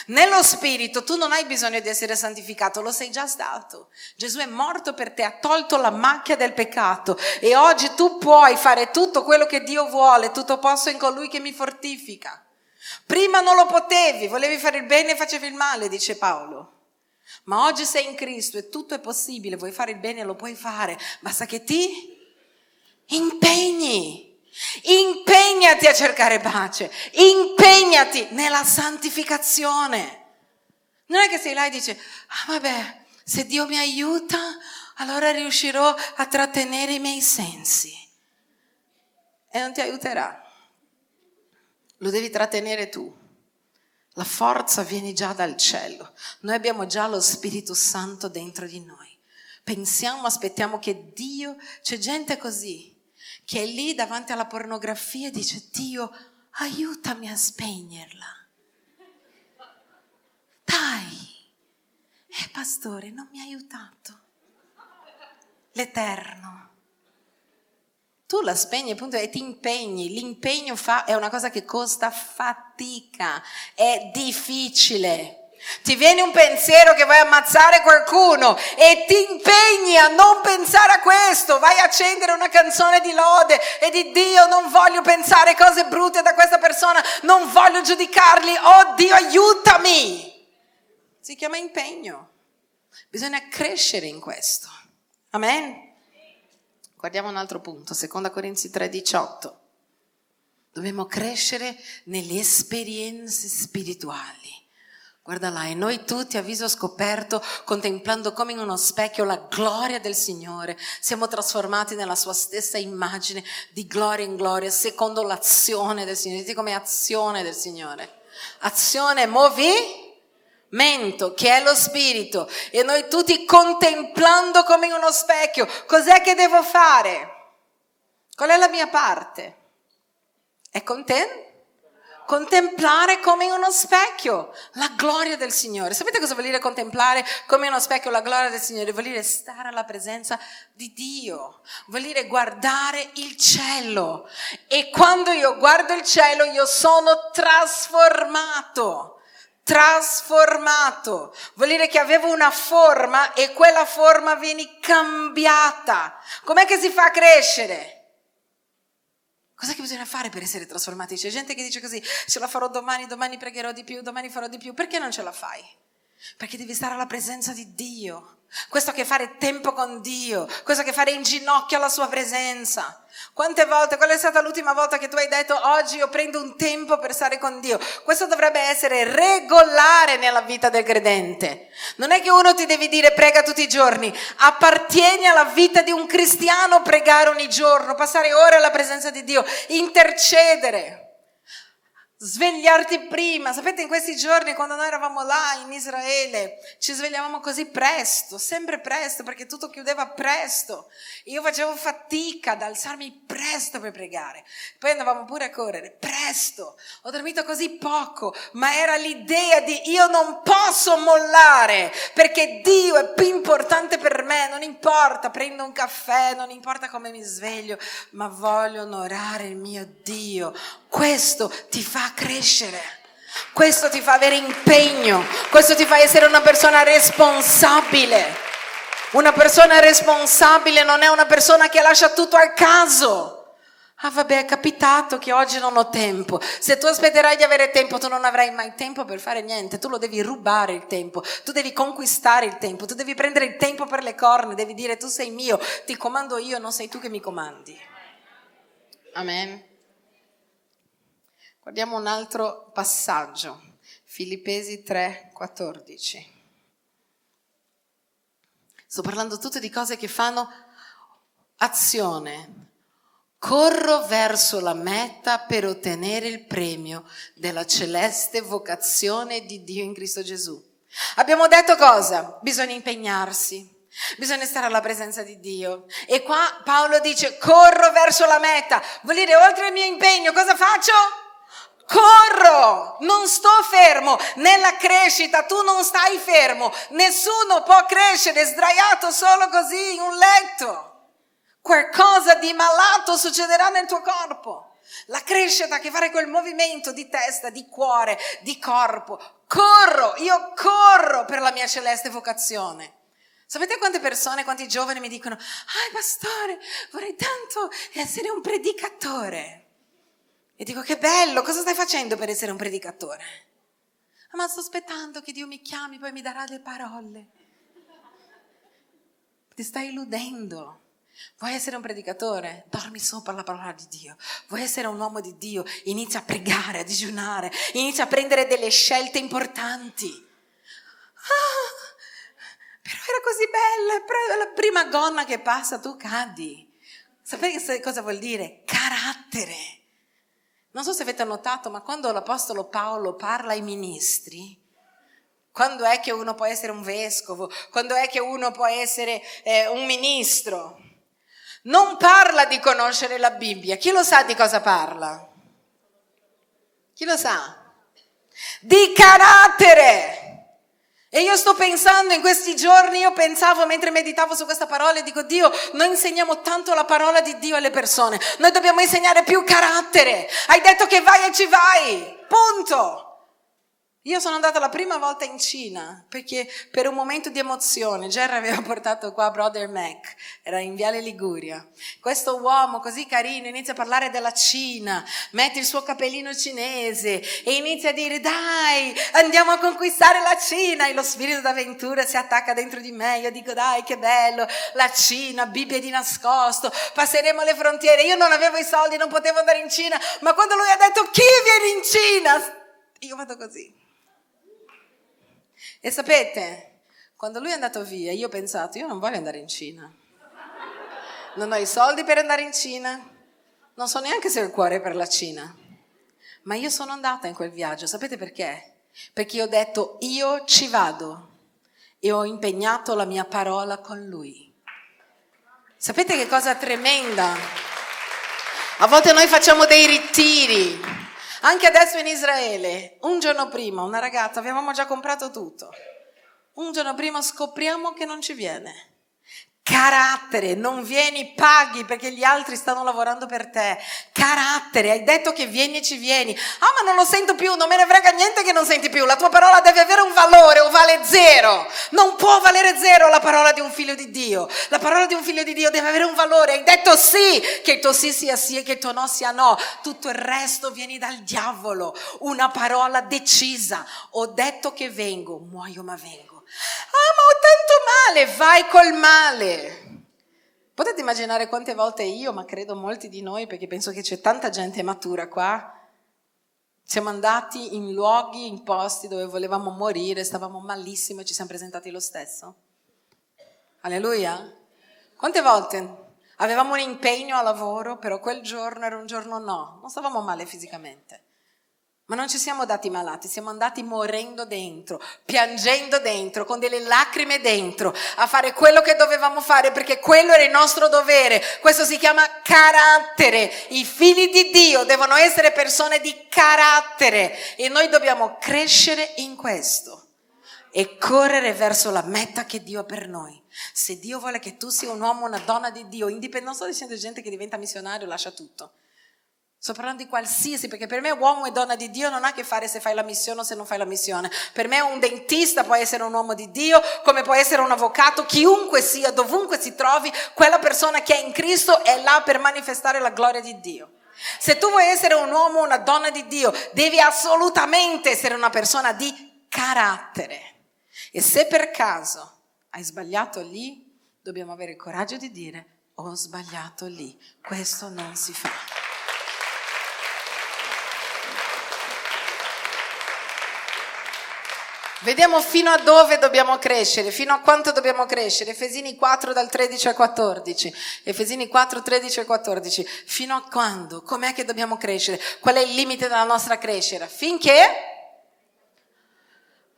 Nello spirito tu non hai bisogno di essere santificato, lo sei già stato. Gesù è morto per te, ha tolto la macchia del peccato e oggi tu puoi fare tutto quello che Dio vuole, tutto posso in colui che mi fortifica. Prima non lo potevi, volevi fare il bene e facevi il male, dice Paolo. Ma oggi sei in Cristo e tutto è possibile, vuoi fare il bene e lo puoi fare, basta che ti impegni. Impegnati a cercare pace, impegnati nella santificazione. Non è che sei là e dici, ah vabbè, se Dio mi aiuta, allora riuscirò a trattenere i miei sensi. E non ti aiuterà. Lo devi trattenere tu. La forza viene già dal cielo. Noi abbiamo già lo Spirito Santo dentro di noi. Pensiamo, aspettiamo che Dio, c'è gente così, che è lì davanti alla pornografia e dice Dio, aiutami a spegnerla. Dai, eh pastore, non mi ha aiutato. L'Eterno tu la spegni appunto e ti impegni. L'impegno fa, è una cosa che costa fatica, è difficile. Ti viene un pensiero che vuoi ammazzare qualcuno e ti impegni a non pensare a questo, vai a accendere una canzone di lode e di Dio non voglio pensare cose brutte da questa persona, non voglio giudicarli, oh Dio aiutami. Si chiama impegno. Bisogna crescere in questo. Amen. Guardiamo un altro punto, 2 Corinzi 3:18. Dobbiamo crescere nelle esperienze spirituali. Guarda là, e noi tutti a viso scoperto, contemplando come in uno specchio la gloria del Signore, siamo trasformati nella sua stessa immagine di gloria in gloria, secondo l'azione del Signore. Dite come azione del Signore. Azione, muovi mento, che è lo spirito, e noi tutti contemplando come in uno specchio, cos'è che devo fare? Qual è la mia parte? È content? Contemplare come in uno specchio la gloria del Signore. Sapete cosa vuol dire contemplare come in uno specchio la gloria del Signore? Vuol dire stare alla presenza di Dio, vuol dire guardare il cielo. E quando io guardo il cielo io sono trasformato trasformato, vuol dire che avevo una forma e quella forma viene cambiata. Com'è che si fa a crescere? Cos'è che bisogna fare per essere trasformati? C'è gente che dice così, ce la farò domani, domani pregherò di più, domani farò di più. Perché non ce la fai? Perché devi stare alla presenza di Dio. Questo che fare tempo con Dio, questo che fare in ginocchio alla sua presenza. Quante volte, qual è stata l'ultima volta che tu hai detto oggi io prendo un tempo per stare con Dio? Questo dovrebbe essere regolare nella vita del credente. Non è che uno ti devi dire prega tutti i giorni, appartieni alla vita di un cristiano pregare ogni giorno, passare ore alla presenza di Dio, intercedere svegliarti prima. Sapete, in questi giorni, quando noi eravamo là in Israele, ci svegliavamo così presto, sempre presto, perché tutto chiudeva presto. Io facevo fatica ad alzarmi presto per pregare. Poi andavamo pure a correre, presto. Ho dormito così poco, ma era l'idea di io non posso mollare, perché Dio è più importante per me. Non importa, prendo un caffè, non importa come mi sveglio, ma voglio onorare il mio Dio. Questo ti fa crescere. Questo ti fa avere impegno, questo ti fa essere una persona responsabile. Una persona responsabile non è una persona che lascia tutto al caso. Ah vabbè, è capitato che oggi non ho tempo. Se tu aspetterai di avere tempo, tu non avrai mai tempo per fare niente. Tu lo devi rubare il tempo, tu devi conquistare il tempo, tu devi prendere il tempo per le corna, devi dire tu sei mio, ti comando io, non sei tu che mi comandi. Amen. Guardiamo un altro passaggio, Filippesi 3, 14. Sto parlando tutto di cose che fanno azione, Corro verso la meta per ottenere il premio della celeste vocazione di Dio in Cristo Gesù. Abbiamo detto cosa? Bisogna impegnarsi. Bisogna stare alla presenza di Dio. E qua Paolo dice, corro verso la meta. Vuol dire, oltre il mio impegno, cosa faccio? Corro, non sto fermo. Nella crescita tu non stai fermo. Nessuno può crescere sdraiato solo così in un letto. Qualcosa di malato succederà nel tuo corpo. La crescita che fare quel movimento di testa, di cuore, di corpo. Corro, io corro per la mia celeste vocazione. Sapete quante persone, quanti giovani mi dicono, ah pastore, vorrei tanto essere un predicatore. E dico, che bello, cosa stai facendo per essere un predicatore? Ah, ma sto aspettando che Dio mi chiami, poi mi darà le parole. Ti stai illudendo. Vuoi essere un predicatore? Dormi sopra la parola di Dio. Vuoi essere un uomo di Dio? Inizia a pregare, a digiunare, inizia a prendere delle scelte importanti. Ah, però era così bella, la prima gonna che passa tu cadi. Sapete cosa vuol dire? Carattere. Non so se avete notato, ma quando l'Apostolo Paolo parla ai ministri, quando è che uno può essere un vescovo, quando è che uno può essere eh, un ministro, non parla di conoscere la Bibbia. Chi lo sa di cosa parla? Chi lo sa? Di carattere. E io sto pensando in questi giorni, io pensavo mentre meditavo su questa parola e dico Dio, noi insegniamo tanto la parola di Dio alle persone, noi dobbiamo insegnare più carattere. Hai detto che vai e ci vai, punto. Io sono andata la prima volta in Cina perché per un momento di emozione Jerry aveva <laughs> portato qua Brother Mac, era in Viale Liguria. Questo uomo così carino inizia a parlare della Cina, mette il suo capellino cinese e inizia a dire dai, andiamo a conquistare la Cina e lo spirito d'avventura si attacca dentro di me. Io dico dai, che bello, la Cina, Bibbia di nascosto, passeremo le frontiere. Io non avevo i soldi, non potevo andare in Cina, ma quando lui ha detto chi viene in Cina? Io vado così. E sapete, quando lui è andato via, io ho pensato, io non voglio andare in Cina. Non ho i soldi per andare in Cina, non so neanche se ho il cuore per la Cina. Ma io sono andata in quel viaggio, sapete perché? Perché ho detto, io ci vado e ho impegnato la mia parola con lui. Sapete che cosa tremenda? A volte noi facciamo dei ritiri, anche adesso in Israele, un giorno prima, una ragazza, avevamo già comprato tutto. Un giorno prima scopriamo che non ci viene. Carattere, non vieni, paghi perché gli altri stanno lavorando per te. Carattere, hai detto che vieni e ci vieni. Ah, ma non lo sento più, non me ne frega niente che non senti più. La tua parola deve avere un valore o vale zero. Non può valere zero la parola di un figlio di Dio. La parola di un figlio di Dio deve avere un valore. Hai detto sì, che il tuo sì sia sì e che il tuo no sia no. Tutto il resto viene dal diavolo. Una parola decisa. Ho detto che vengo, muoio ma vengo. Ah, ma ho tanto male, vai col male. Potete immaginare quante volte io, ma credo molti di noi, perché penso che c'è tanta gente matura qua, siamo andati in luoghi, in posti dove volevamo morire, stavamo malissimo e ci siamo presentati lo stesso? Alleluia? Quante volte avevamo un impegno a lavoro, però quel giorno era un giorno no, non stavamo male fisicamente. Ma non ci siamo dati malati, siamo andati morendo dentro, piangendo dentro, con delle lacrime dentro, a fare quello che dovevamo fare perché quello era il nostro dovere. Questo si chiama carattere. I figli di Dio devono essere persone di carattere e noi dobbiamo crescere in questo e correre verso la meta che Dio ha per noi. Se Dio vuole che tu sia un uomo, una donna di Dio, indipendente, non sto dicendo gente che diventa missionario, lascia tutto. Sto parlando di qualsiasi, perché per me uomo e donna di Dio non ha a che fare se fai la missione o se non fai la missione. Per me un dentista può essere un uomo di Dio, come può essere un avvocato, chiunque sia, dovunque si trovi, quella persona che è in Cristo è là per manifestare la gloria di Dio. Se tu vuoi essere un uomo o una donna di Dio, devi assolutamente essere una persona di carattere. E se per caso hai sbagliato lì, dobbiamo avere il coraggio di dire ho sbagliato lì, questo non si fa. Vediamo fino a dove dobbiamo crescere, fino a quanto dobbiamo crescere. Efesini 4 dal 13 al 14. Efesini 4, 13 al 14. Fino a quando? Com'è che dobbiamo crescere? Qual è il limite della nostra crescita? Finché?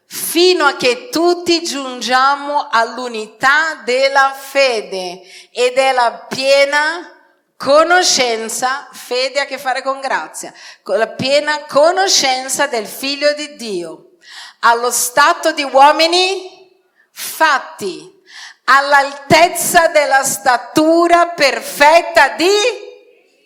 Fino a che tutti giungiamo all'unità della fede e della piena conoscenza, fede ha a che fare con grazia, con la piena conoscenza del Figlio di Dio allo stato di uomini fatti, all'altezza della statura perfetta di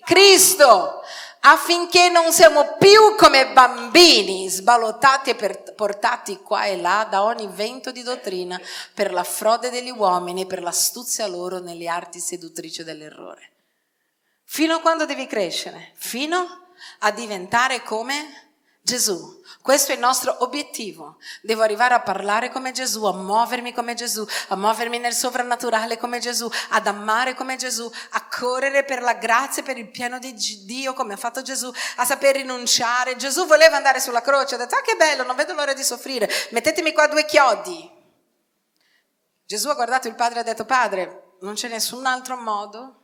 Cristo, affinché non siamo più come bambini sballottati e portati qua e là da ogni vento di dottrina per la frode degli uomini e per l'astuzia loro nelle arti seduttrici dell'errore. Fino a quando devi crescere? Fino a diventare come Gesù. Questo è il nostro obiettivo. Devo arrivare a parlare come Gesù, a muovermi come Gesù, a muovermi nel sovrannaturale come Gesù, ad amare come Gesù, a correre per la grazia, per il piano di Dio come ha fatto Gesù, a saper rinunciare. Gesù voleva andare sulla croce, ha detto, ah che bello, non vedo l'ora di soffrire, mettetemi qua due chiodi. Gesù ha guardato il padre e ha detto, padre, non c'è nessun altro modo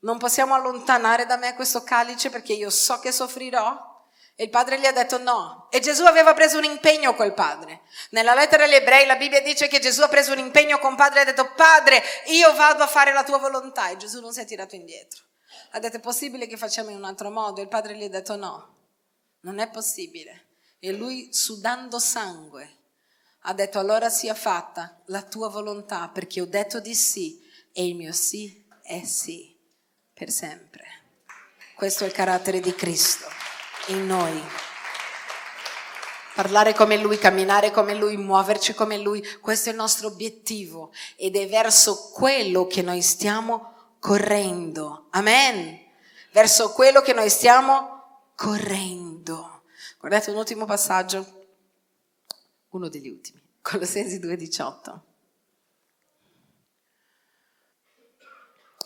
non possiamo allontanare da me questo calice perché io so che soffrirò. E il padre gli ha detto no. E Gesù aveva preso un impegno col padre. Nella lettera agli ebrei la Bibbia dice che Gesù ha preso un impegno con padre e ha detto padre, io vado a fare la tua volontà. E Gesù non si è tirato indietro. Ha detto è possibile che facciamo in un altro modo? E il padre gli ha detto no, non è possibile. E lui sudando sangue ha detto allora sia fatta la tua volontà perché ho detto di sì e il mio sì è sì per sempre. Questo è il carattere di Cristo in noi. Parlare come Lui, camminare come Lui, muoverci come Lui, questo è il nostro obiettivo ed è verso quello che noi stiamo correndo. Amen. Verso quello che noi stiamo correndo. Guardate un ultimo passaggio, uno degli ultimi, Colossesi 2,18.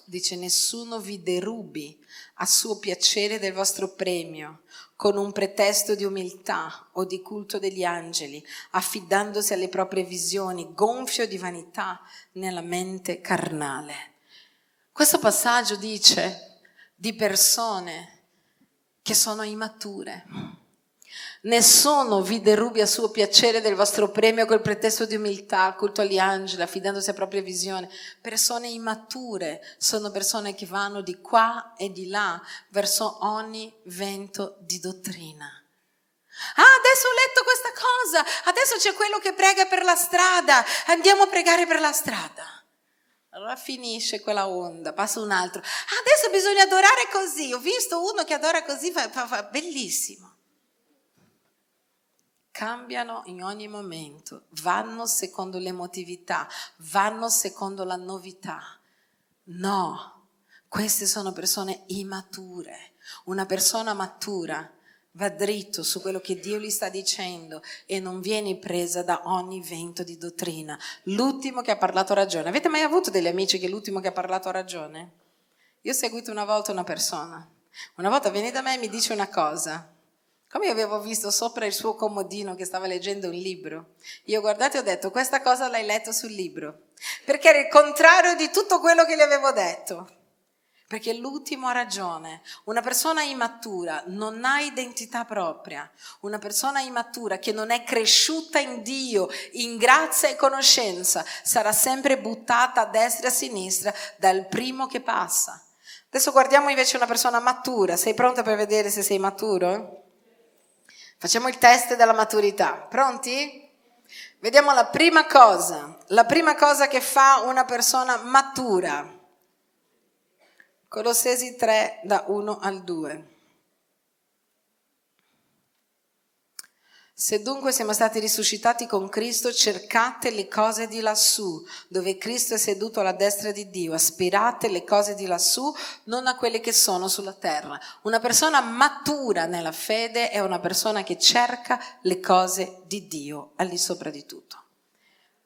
Dice nessuno vi derubi a suo piacere del vostro premio, con un pretesto di umiltà o di culto degli angeli, affidandosi alle proprie visioni, gonfio di vanità nella mente carnale. Questo passaggio dice di persone che sono immature Nessuno vi derubi a suo piacere del vostro premio col pretesto di umiltà, culto agli angeli, affidandosi a propria visione. Persone immature sono persone che vanno di qua e di là verso ogni vento di dottrina. Ah, adesso ho letto questa cosa, adesso c'è quello che prega per la strada, andiamo a pregare per la strada. Allora finisce quella onda, passa un altro. Ah, adesso bisogna adorare così. Ho visto uno che adora così, fa, fa, fa, bellissimo cambiano in ogni momento, vanno secondo l'emotività, vanno secondo la novità. No, queste sono persone immature. Una persona matura va dritto su quello che Dio gli sta dicendo e non viene presa da ogni vento di dottrina. L'ultimo che ha parlato ragione. Avete mai avuto degli amici che l'ultimo che ha parlato ragione? Io ho seguito una volta una persona. Una volta viene da me e mi dice una cosa. Come avevo visto sopra il suo comodino che stava leggendo un libro, io guardate e ho detto, questa cosa l'hai letto sul libro, perché era il contrario di tutto quello che gli avevo detto. Perché l'ultimo ha ragione. Una persona immatura non ha identità propria. Una persona immatura che non è cresciuta in Dio, in grazia e conoscenza, sarà sempre buttata a destra e a sinistra dal primo che passa. Adesso guardiamo invece una persona matura. Sei pronta per vedere se sei maturo? Facciamo il test della maturità. Pronti? Vediamo la prima cosa, la prima cosa che fa una persona matura. Colossesi 3 da 1 al 2. Se dunque siamo stati risuscitati con Cristo, cercate le cose di lassù, dove Cristo è seduto alla destra di Dio, aspirate le cose di lassù, non a quelle che sono sulla terra. Una persona matura nella fede è una persona che cerca le cose di Dio al di sopra di tutto.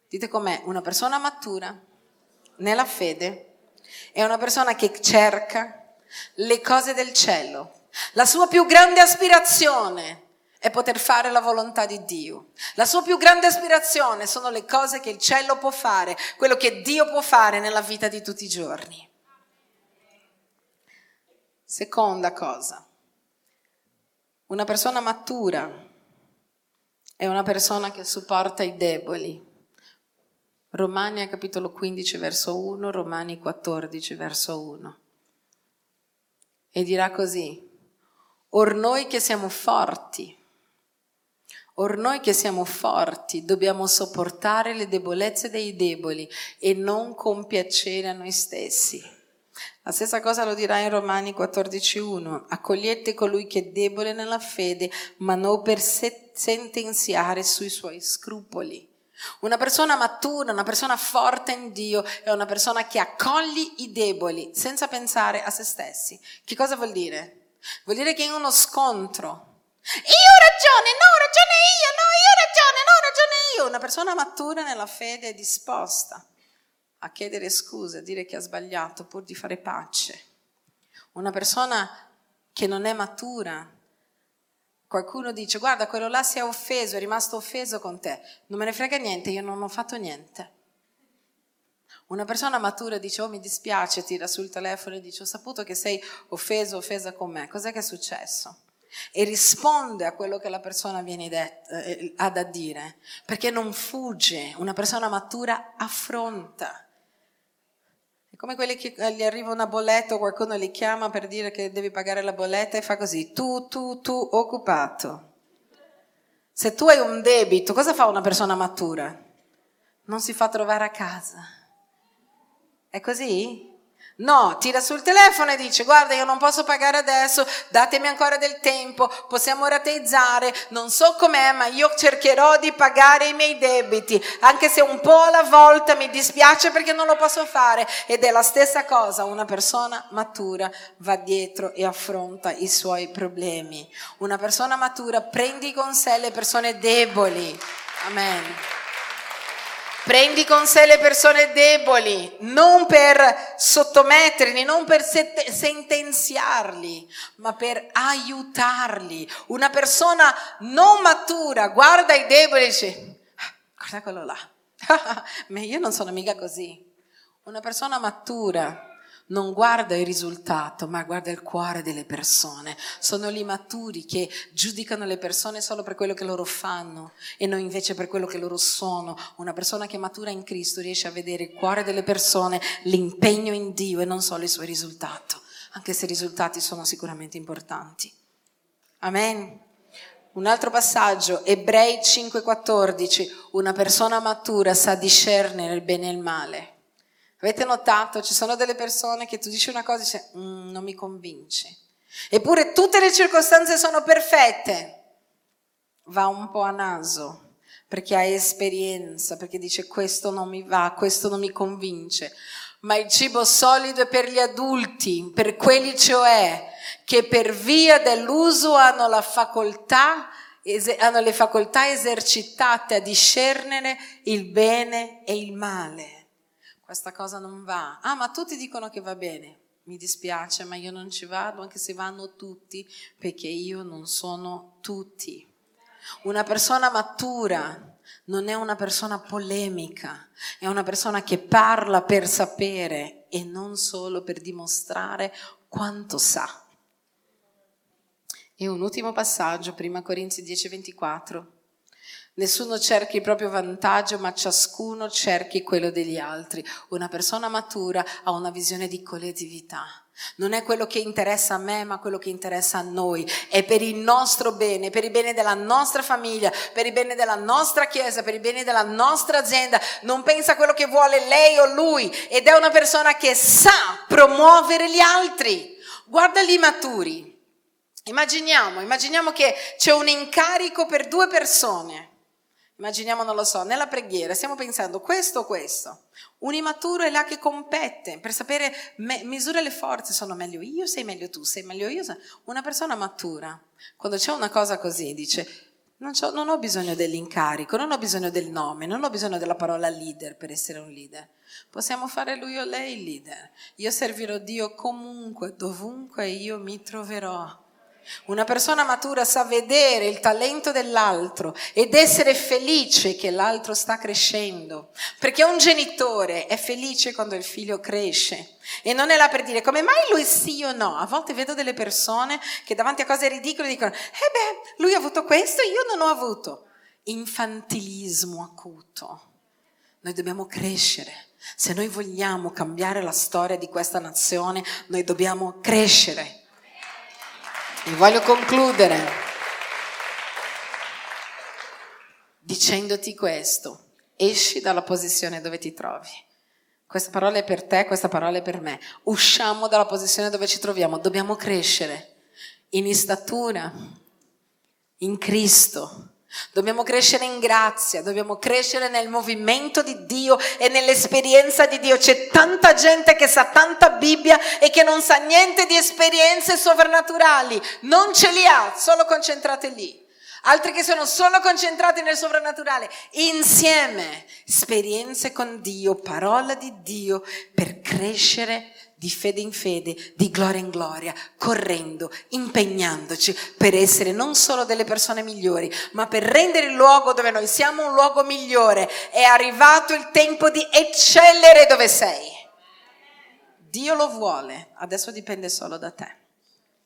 Dite com'è? Una persona matura nella fede è una persona che cerca le cose del cielo. La sua più grande aspirazione è poter fare la volontà di Dio. La sua più grande aspirazione sono le cose che il cielo può fare, quello che Dio può fare nella vita di tutti i giorni. Seconda cosa, una persona matura è una persona che supporta i deboli. Romani capitolo 15 verso 1, Romani 14 verso 1. E dirà così, or noi che siamo forti, Or noi che siamo forti dobbiamo sopportare le debolezze dei deboli e non compiacere a noi stessi. La stessa cosa lo dirà in Romani 14.1. Accogliete colui che è debole nella fede, ma non per sentenziare sui suoi scrupoli. Una persona matura, una persona forte in Dio è una persona che accoglie i deboli senza pensare a se stessi. Che cosa vuol dire? Vuol dire che in uno scontro io ho ragione, no, ho ragione io, no, io ho ragione, no, ho ragione io. Una persona matura nella fede è disposta a chiedere scuse, a dire che ha sbagliato pur di fare pace. Una persona che non è matura, qualcuno dice guarda quello là si è offeso, è rimasto offeso con te, non me ne frega niente, io non ho fatto niente. Una persona matura dice oh mi dispiace, tira sul telefono e dice ho saputo che sei offeso, offesa con me, cos'è che è successo? E risponde a quello che la persona viene det- eh, ha da dire, perché non fugge, una persona matura affronta. È come quelli che gli arriva una bolletta o qualcuno li chiama per dire che devi pagare la bolletta e fa così, tu, tu, tu, occupato. Se tu hai un debito, cosa fa una persona matura? Non si fa trovare a casa. È così? No, tira sul telefono e dice guarda io non posso pagare adesso, datemi ancora del tempo, possiamo rateizzare, non so com'è ma io cercherò di pagare i miei debiti, anche se un po' alla volta mi dispiace perché non lo posso fare. Ed è la stessa cosa, una persona matura va dietro e affronta i suoi problemi, una persona matura prendi con sé le persone deboli, amen. Prendi con sé le persone deboli, non per sottometterli, non per sentenziarli, ma per aiutarli. Una persona non matura guarda i deboli e dice, ah, guarda quello là, <laughs> ma io non sono mica così. Una persona matura non guarda il risultato, ma guarda il cuore delle persone. Sono gli maturi che giudicano le persone solo per quello che loro fanno e non invece per quello che loro sono. Una persona che matura in Cristo riesce a vedere il cuore delle persone, l'impegno in Dio e non solo il suo risultato, anche se i risultati sono sicuramente importanti. Amen. Un altro passaggio, Ebrei 5:14, una persona matura sa discernere il bene e il male. Avete notato? Ci sono delle persone che tu dici una cosa e dici, mm, non mi convince. Eppure tutte le circostanze sono perfette. Va un po' a naso, perché ha esperienza, perché dice questo non mi va, questo non mi convince. Ma il cibo solido è per gli adulti, per quelli cioè che per via dell'uso hanno la facoltà hanno le facoltà esercitate a discernere il bene e il male questa cosa non va. Ah, ma tutti dicono che va bene. Mi dispiace, ma io non ci vado, anche se vanno tutti, perché io non sono tutti. Una persona matura non è una persona polemica, è una persona che parla per sapere e non solo per dimostrare quanto sa. E un ultimo passaggio, prima Corinzi 10, 24. Nessuno cerchi il proprio vantaggio, ma ciascuno cerchi quello degli altri. Una persona matura ha una visione di collettività. Non è quello che interessa a me, ma quello che interessa a noi. È per il nostro bene, per il bene della nostra famiglia, per il bene della nostra chiesa, per il bene della nostra azienda. Non pensa a quello che vuole lei o lui ed è una persona che sa promuovere gli altri. Guarda gli maturi. Immaginiamo, immaginiamo che c'è un incarico per due persone. Immaginiamo, non lo so, nella preghiera stiamo pensando questo o questo. Un immaturo è là che compete per sapere, me, misura le forze, sono meglio io, sei meglio tu, sei meglio io. Una persona matura, quando c'è una cosa così, dice non, non ho bisogno dell'incarico, non ho bisogno del nome, non ho bisogno della parola leader per essere un leader. Possiamo fare lui o lei il leader. Io servirò Dio comunque, dovunque io mi troverò. Una persona matura sa vedere il talento dell'altro ed essere felice che l'altro sta crescendo. Perché un genitore è felice quando il figlio cresce e non è là per dire come mai lui sì o no. A volte vedo delle persone che davanti a cose ridicole dicono, eh beh, lui ha avuto questo, io non ho avuto. Infantilismo acuto. Noi dobbiamo crescere. Se noi vogliamo cambiare la storia di questa nazione, noi dobbiamo crescere. E voglio concludere dicendoti questo. Esci dalla posizione dove ti trovi. Questa parola è per te, questa parola è per me. Usciamo dalla posizione dove ci troviamo. Dobbiamo crescere in statura, in Cristo, Dobbiamo crescere in grazia, dobbiamo crescere nel movimento di Dio e nell'esperienza di Dio. C'è tanta gente che sa tanta Bibbia e che non sa niente di esperienze sovrannaturali. Non ce li ha, solo concentrate lì. Altri che sono solo concentrati nel sovrannaturale. Insieme, esperienze con Dio, parola di Dio per crescere di fede in fede, di gloria in gloria, correndo, impegnandoci per essere non solo delle persone migliori, ma per rendere il luogo dove noi siamo un luogo migliore. È arrivato il tempo di eccellere dove sei. Dio lo vuole, adesso dipende solo da te.